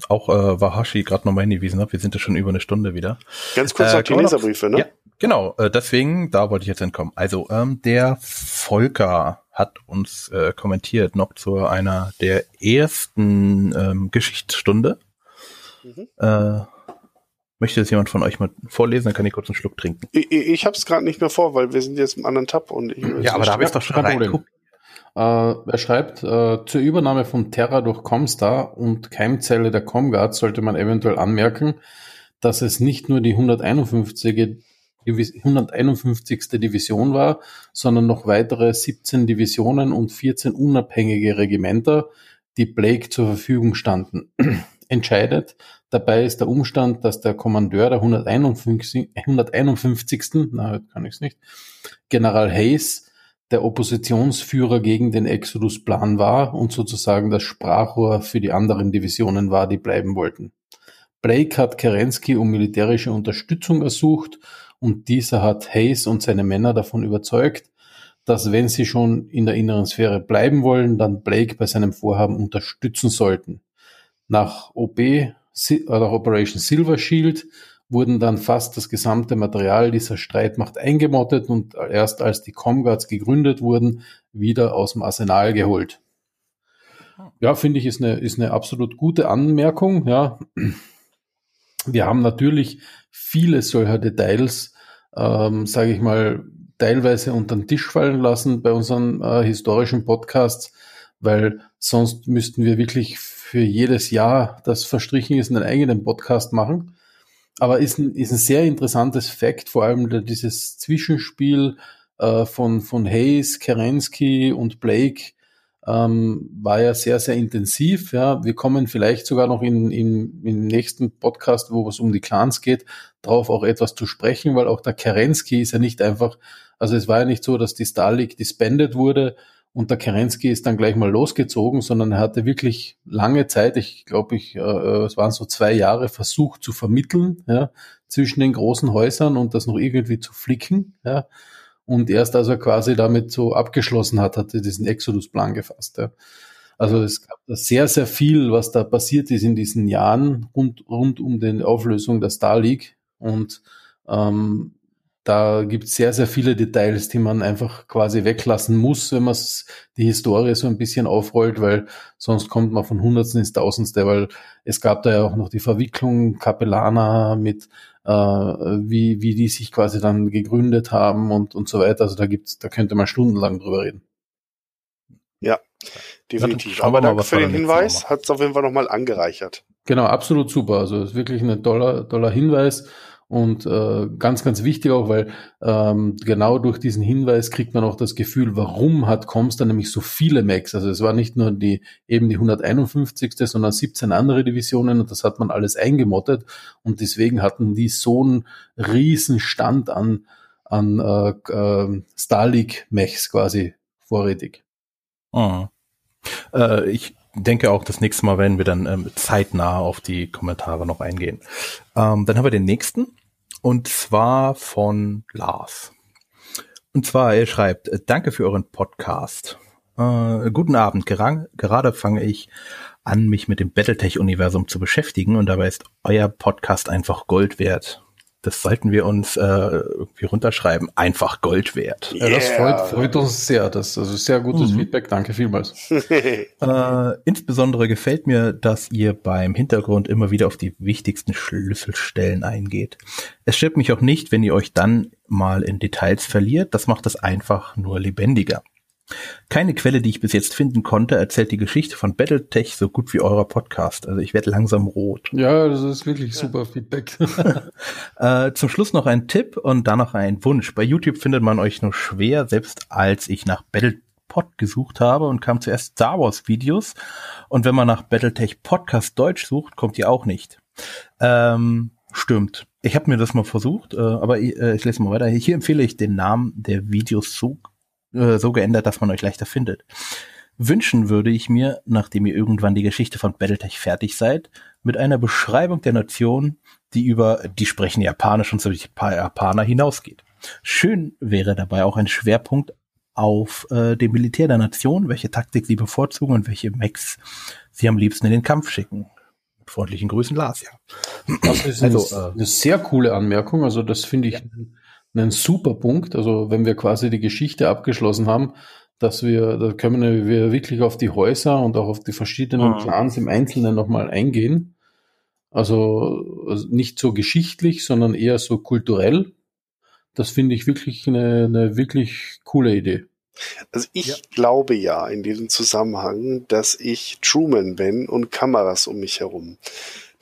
auch äh, Wahashi gerade nochmal hingewiesen hat, wir sind ja schon über eine Stunde wieder. Ganz kurz Äh, noch die Leserbriefe, ne? Ja, genau, äh, deswegen, da wollte ich jetzt entkommen. Also, ähm, der Volker hat uns äh, kommentiert noch zu einer der ersten ähm, Geschichtsstunde. Mhm. Äh, möchte das jemand von euch mal vorlesen, dann kann ich kurz einen Schluck trinken. Ich, ich, ich habe es gerade nicht mehr vor, weil wir sind jetzt im anderen Tab und ich Ja, aber da habe ich doch schon reingeguckt. Äh, er schreibt, äh, zur Übernahme von Terra durch Comstar und Keimzelle der Comguard sollte man eventuell anmerken, dass es nicht nur die 151. Divis 151. Division war, sondern noch weitere 17 Divisionen und 14 unabhängige Regimenter, die Blake zur Verfügung standen. <clears throat> Entscheidet dabei ist der Umstand, dass der Kommandeur der 151. 151. Na, heute kann ich es nicht, General Hayes, der Oppositionsführer gegen den Exodus-Plan war und sozusagen das Sprachrohr für die anderen Divisionen war, die bleiben wollten. Blake hat Kerensky um militärische Unterstützung ersucht und dieser hat Hayes und seine Männer davon überzeugt, dass wenn sie schon in der inneren Sphäre bleiben wollen, dann Blake bei seinem Vorhaben unterstützen sollten. Nach OB oder Operation Silver Shield wurden dann fast das gesamte Material dieser Streitmacht eingemottet und erst als die Comguards gegründet wurden, wieder aus dem Arsenal geholt. Ja, finde ich, ist eine, ist eine absolut gute Anmerkung, ja. Wir haben natürlich viele solcher Details, ähm, sage ich mal, teilweise unter den Tisch fallen lassen bei unseren äh, historischen Podcasts, weil sonst müssten wir wirklich für jedes Jahr, das verstrichen ist, einen eigenen Podcast machen. Aber ist ein, ist ein sehr interessantes Fakt, vor allem dieses Zwischenspiel äh, von, von Hayes, Kerensky und Blake ähm, war ja sehr, sehr intensiv. Ja. Wir kommen vielleicht sogar noch in, in, im nächsten Podcast, wo es um die Clans geht, drauf auch etwas zu sprechen, weil auch der Kerensky ist ja nicht einfach, also es war ja nicht so, dass die Star League disbanded wurde und der Kerensky ist dann gleich mal losgezogen, sondern er hatte wirklich lange Zeit, ich glaube, ich, äh, es waren so zwei Jahre, versucht zu vermitteln ja, zwischen den großen Häusern und das noch irgendwie zu flicken. Ja. Und erst als er quasi damit so abgeschlossen hat, hat er diesen Exodus-Plan gefasst. Ja. Also es gab da sehr, sehr viel, was da passiert ist in diesen Jahren rund, rund um die Auflösung der Star League. Und ähm, da gibt es sehr, sehr viele Details, die man einfach quasi weglassen muss, wenn man die Historie so ein bisschen aufrollt, weil sonst kommt man von Hundertsten ins Tausendste, weil es gab da ja auch noch die Verwicklung Capellana mit, äh, wie, wie die sich quasi dann gegründet haben und, und so weiter. Also da gibt's, da könnte man stundenlang drüber reden. Definitiv. schauen wir Aber danke für den Hinweis. Hat es auf jeden Fall nochmal angereichert. Genau, absolut super. Also ist wirklich ein toller, toller Hinweis. Und äh, ganz, ganz wichtig auch, weil ähm, genau durch diesen Hinweis kriegt man auch das Gefühl, warum hat Comstar nämlich so viele Macs. Also es war nicht nur die eben die 151. sondern 17 andere Divisionen und das hat man alles eingemottet und deswegen hatten die so einen riesen Stand an, an äh, äh, Starlink Mechs quasi vorrätig. Mhm. Äh, ich denke auch, das nächste Mal werden wir dann ähm, zeitnah auf die Kommentare noch eingehen. Ähm, dann haben wir den nächsten. Und zwar von Lars. Und zwar, er schreibt, äh, danke für euren Podcast. Äh, guten Abend. Gera gerade fange ich an, mich mit dem Battletech-Universum zu beschäftigen und dabei ist euer Podcast einfach Gold wert das sollten wir uns äh, irgendwie runterschreiben. Einfach Gold wert. Yeah. Ja, das freut, freut uns sehr. Das ist also sehr gutes mhm. Feedback. Danke vielmals. <laughs> äh, insbesondere gefällt mir, dass ihr beim Hintergrund immer wieder auf die wichtigsten Schlüsselstellen eingeht. Es stört mich auch nicht, wenn ihr euch dann mal in Details verliert. Das macht es einfach nur lebendiger. Keine Quelle, die ich bis jetzt finden konnte, erzählt die Geschichte von Battletech so gut wie eurer Podcast. Also ich werde langsam rot. Ja, das ist wirklich super Feedback. <laughs> <laughs> äh, zum Schluss noch ein Tipp und dann noch ein Wunsch. Bei YouTube findet man euch nur schwer, selbst als ich nach Battlepod gesucht habe und kam zuerst Star Wars Videos. Und wenn man nach Battletech Podcast Deutsch sucht, kommt ihr auch nicht. Ähm, stimmt. Ich habe mir das mal versucht, äh, aber ich, äh, ich lese mal weiter. Hier empfehle ich den Namen der Videos so äh, so geändert, dass man euch leichter findet. Wünschen würde ich mir, nachdem ihr irgendwann die Geschichte von Battletech fertig seid, mit einer Beschreibung der Nation, die über die sprechen Japanisch und so die Japaner hinausgeht. Schön wäre dabei auch ein Schwerpunkt auf äh, dem Militär der Nation, welche Taktik sie bevorzugen und welche Mechs sie am liebsten in den Kampf schicken. Mit freundlichen Grüßen, Lars, ja. Das ist also, eine, äh, eine sehr coole Anmerkung. Also das finde ich ja einen super Punkt. Also wenn wir quasi die Geschichte abgeschlossen haben, dass wir, da können wir wirklich auf die Häuser und auch auf die verschiedenen mhm. Clans im Einzelnen nochmal eingehen. Also, also nicht so geschichtlich, sondern eher so kulturell. Das finde ich wirklich eine, eine wirklich coole Idee. Also ich ja. glaube ja in diesem Zusammenhang, dass ich Truman bin und Kameras um mich herum.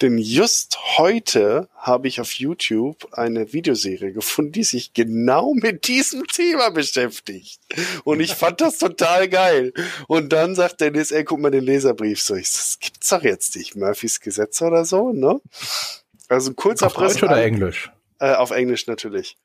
Denn just heute habe ich auf YouTube eine Videoserie gefunden, die sich genau mit diesem Thema beschäftigt. Und ich fand das total geil. Und dann sagt Dennis, ey, guck mal den Leserbrief. So, ich, das gibt's doch jetzt nicht. Murphys Gesetze oder so, ne? Also ein kurzer Auf Deutsch oder Englisch? Äh, auf Englisch natürlich.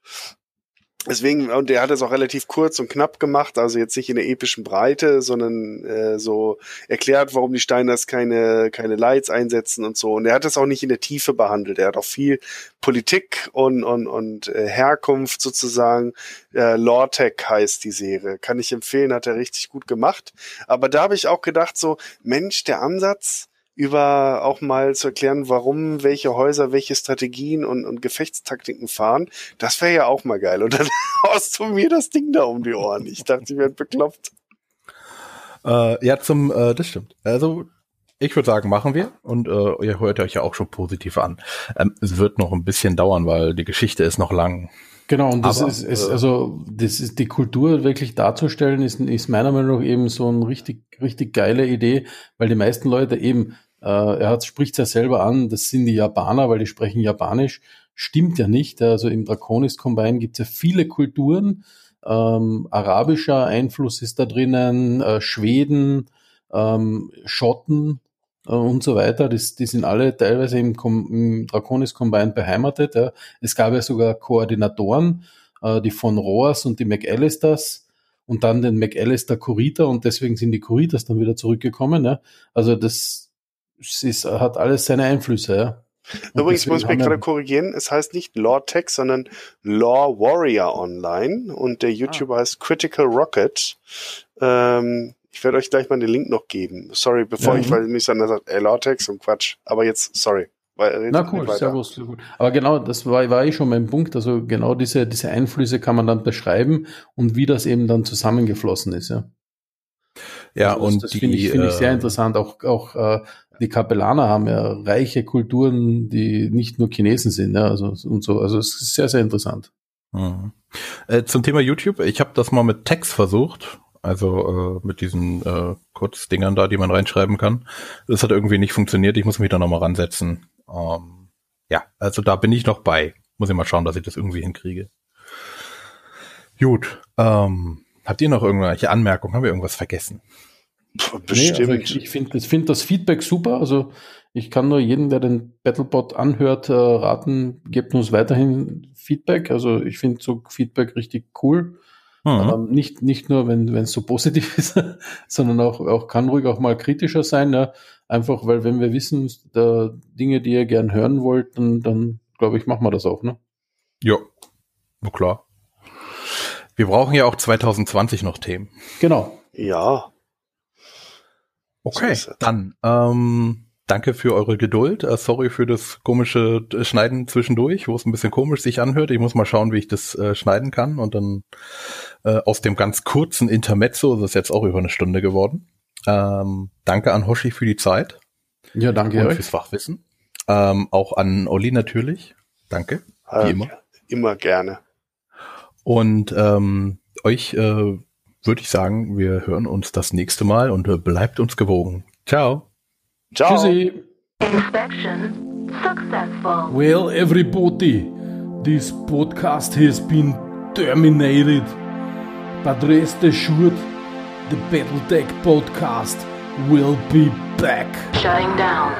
Deswegen, und er hat es auch relativ kurz und knapp gemacht, also jetzt nicht in der epischen Breite, sondern äh, so erklärt, warum die Steiners keine, keine Lights einsetzen und so. Und er hat es auch nicht in der Tiefe behandelt. Er hat auch viel Politik und, und, und äh, Herkunft sozusagen. Äh, Lortec heißt die Serie. Kann ich empfehlen, hat er richtig gut gemacht. Aber da habe ich auch gedacht, so, Mensch, der Ansatz, über auch mal zu erklären, warum welche Häuser welche Strategien und, und Gefechtstaktiken fahren. Das wäre ja auch mal geil. Und dann <laughs> haust du mir das Ding da um die Ohren. Ich dachte, ich werde bekloppt. Äh, ja, zum, äh, das stimmt. Also, ich würde sagen, machen wir. Und äh, ihr hört euch ja auch schon positiv an. Ähm, es wird noch ein bisschen dauern, weil die Geschichte ist noch lang. Genau, und das Aber, ist, ist, äh, also das ist die Kultur wirklich darzustellen, ist, ist meiner Meinung nach eben so eine richtig, richtig geile Idee, weil die meisten Leute eben, äh, er hat, spricht es ja selber an, das sind die Japaner, weil die sprechen Japanisch. Stimmt ja nicht. Also im Draconis Combine gibt es ja viele Kulturen. Ähm, arabischer Einfluss ist da drinnen, äh, Schweden, ähm, Schotten, und so weiter. Das, die sind alle teilweise im, im Draconis Combine beheimatet. Ja. Es gab ja sogar Koordinatoren, äh, die von Roas und die McAllisters und dann den McAllister Kurita und deswegen sind die Kuritas dann wieder zurückgekommen. Ja. Also das ist, hat alles seine Einflüsse. Ja. Übrigens muss ich mich gerade korrigieren, es heißt nicht Law Tech, sondern Law Warrior Online und der YouTuber ah. heißt Critical Rocket. Ähm, ich werde euch gleich mal den Link noch geben. Sorry, bevor ja, ich, weil mich dann sagt, ey, Latex und Quatsch. Aber jetzt, sorry. Weil, Na cool, sehr gut, sehr gut. Aber genau, das war, war eh schon mein Punkt. Also genau diese, diese Einflüsse kann man dann beschreiben und wie das eben dann zusammengeflossen ist, ja. Ja, also das, und das finde ich, find ich sehr äh, interessant. Auch, auch äh, die Kapellaner haben ja reiche Kulturen, die nicht nur Chinesen sind, ja, also und so. Also es ist sehr, sehr interessant. Mhm. Äh, zum Thema YouTube, ich habe das mal mit Text versucht also äh, mit diesen äh, Kurzdingern da, die man reinschreiben kann. Das hat irgendwie nicht funktioniert. Ich muss mich da nochmal ransetzen. Ähm, ja, also da bin ich noch bei. Muss ich mal schauen, dass ich das irgendwie hinkriege. Gut. Ähm, habt ihr noch irgendwelche Anmerkungen? Haben wir irgendwas vergessen? Bestimmt. Nee, also ich ich finde ich find das Feedback super. Also ich kann nur jeden, der den Battlebot anhört, äh, raten, gebt uns weiterhin Feedback. Also ich finde so Feedback richtig cool. Mhm. Ähm, nicht, nicht nur, wenn es so positiv <laughs> ist, sondern auch, auch kann ruhig auch mal kritischer sein. Ja? Einfach, weil wenn wir wissen, da Dinge, die ihr gern hören wollt, dann, dann glaube ich, machen wir das auch. Ne? Ja, na klar. Wir brauchen ja auch 2020 noch Themen. Genau. Ja. Okay, dann ähm, danke für eure Geduld. Äh, sorry für das komische äh, Schneiden zwischendurch, wo es ein bisschen komisch sich anhört. Ich muss mal schauen, wie ich das äh, schneiden kann. Und dann äh, aus dem ganz kurzen Intermezzo, das ist jetzt auch über eine Stunde geworden. Ähm, danke an Hoshi für die Zeit Ja, danke und euch. fürs Fachwissen. Ähm, auch an Olli natürlich. Danke. Wie Äh, immer. Immer gerne. Und ähm, euch äh, würde ich sagen, wir hören uns das nächste Mal und äh, bleibt uns gewogen. Ciao. Ciao. Tschüssi. Inspection successful. Well, everybody, this podcast has been terminated. But rest assured, the Battletech podcast will be back. Shutting down.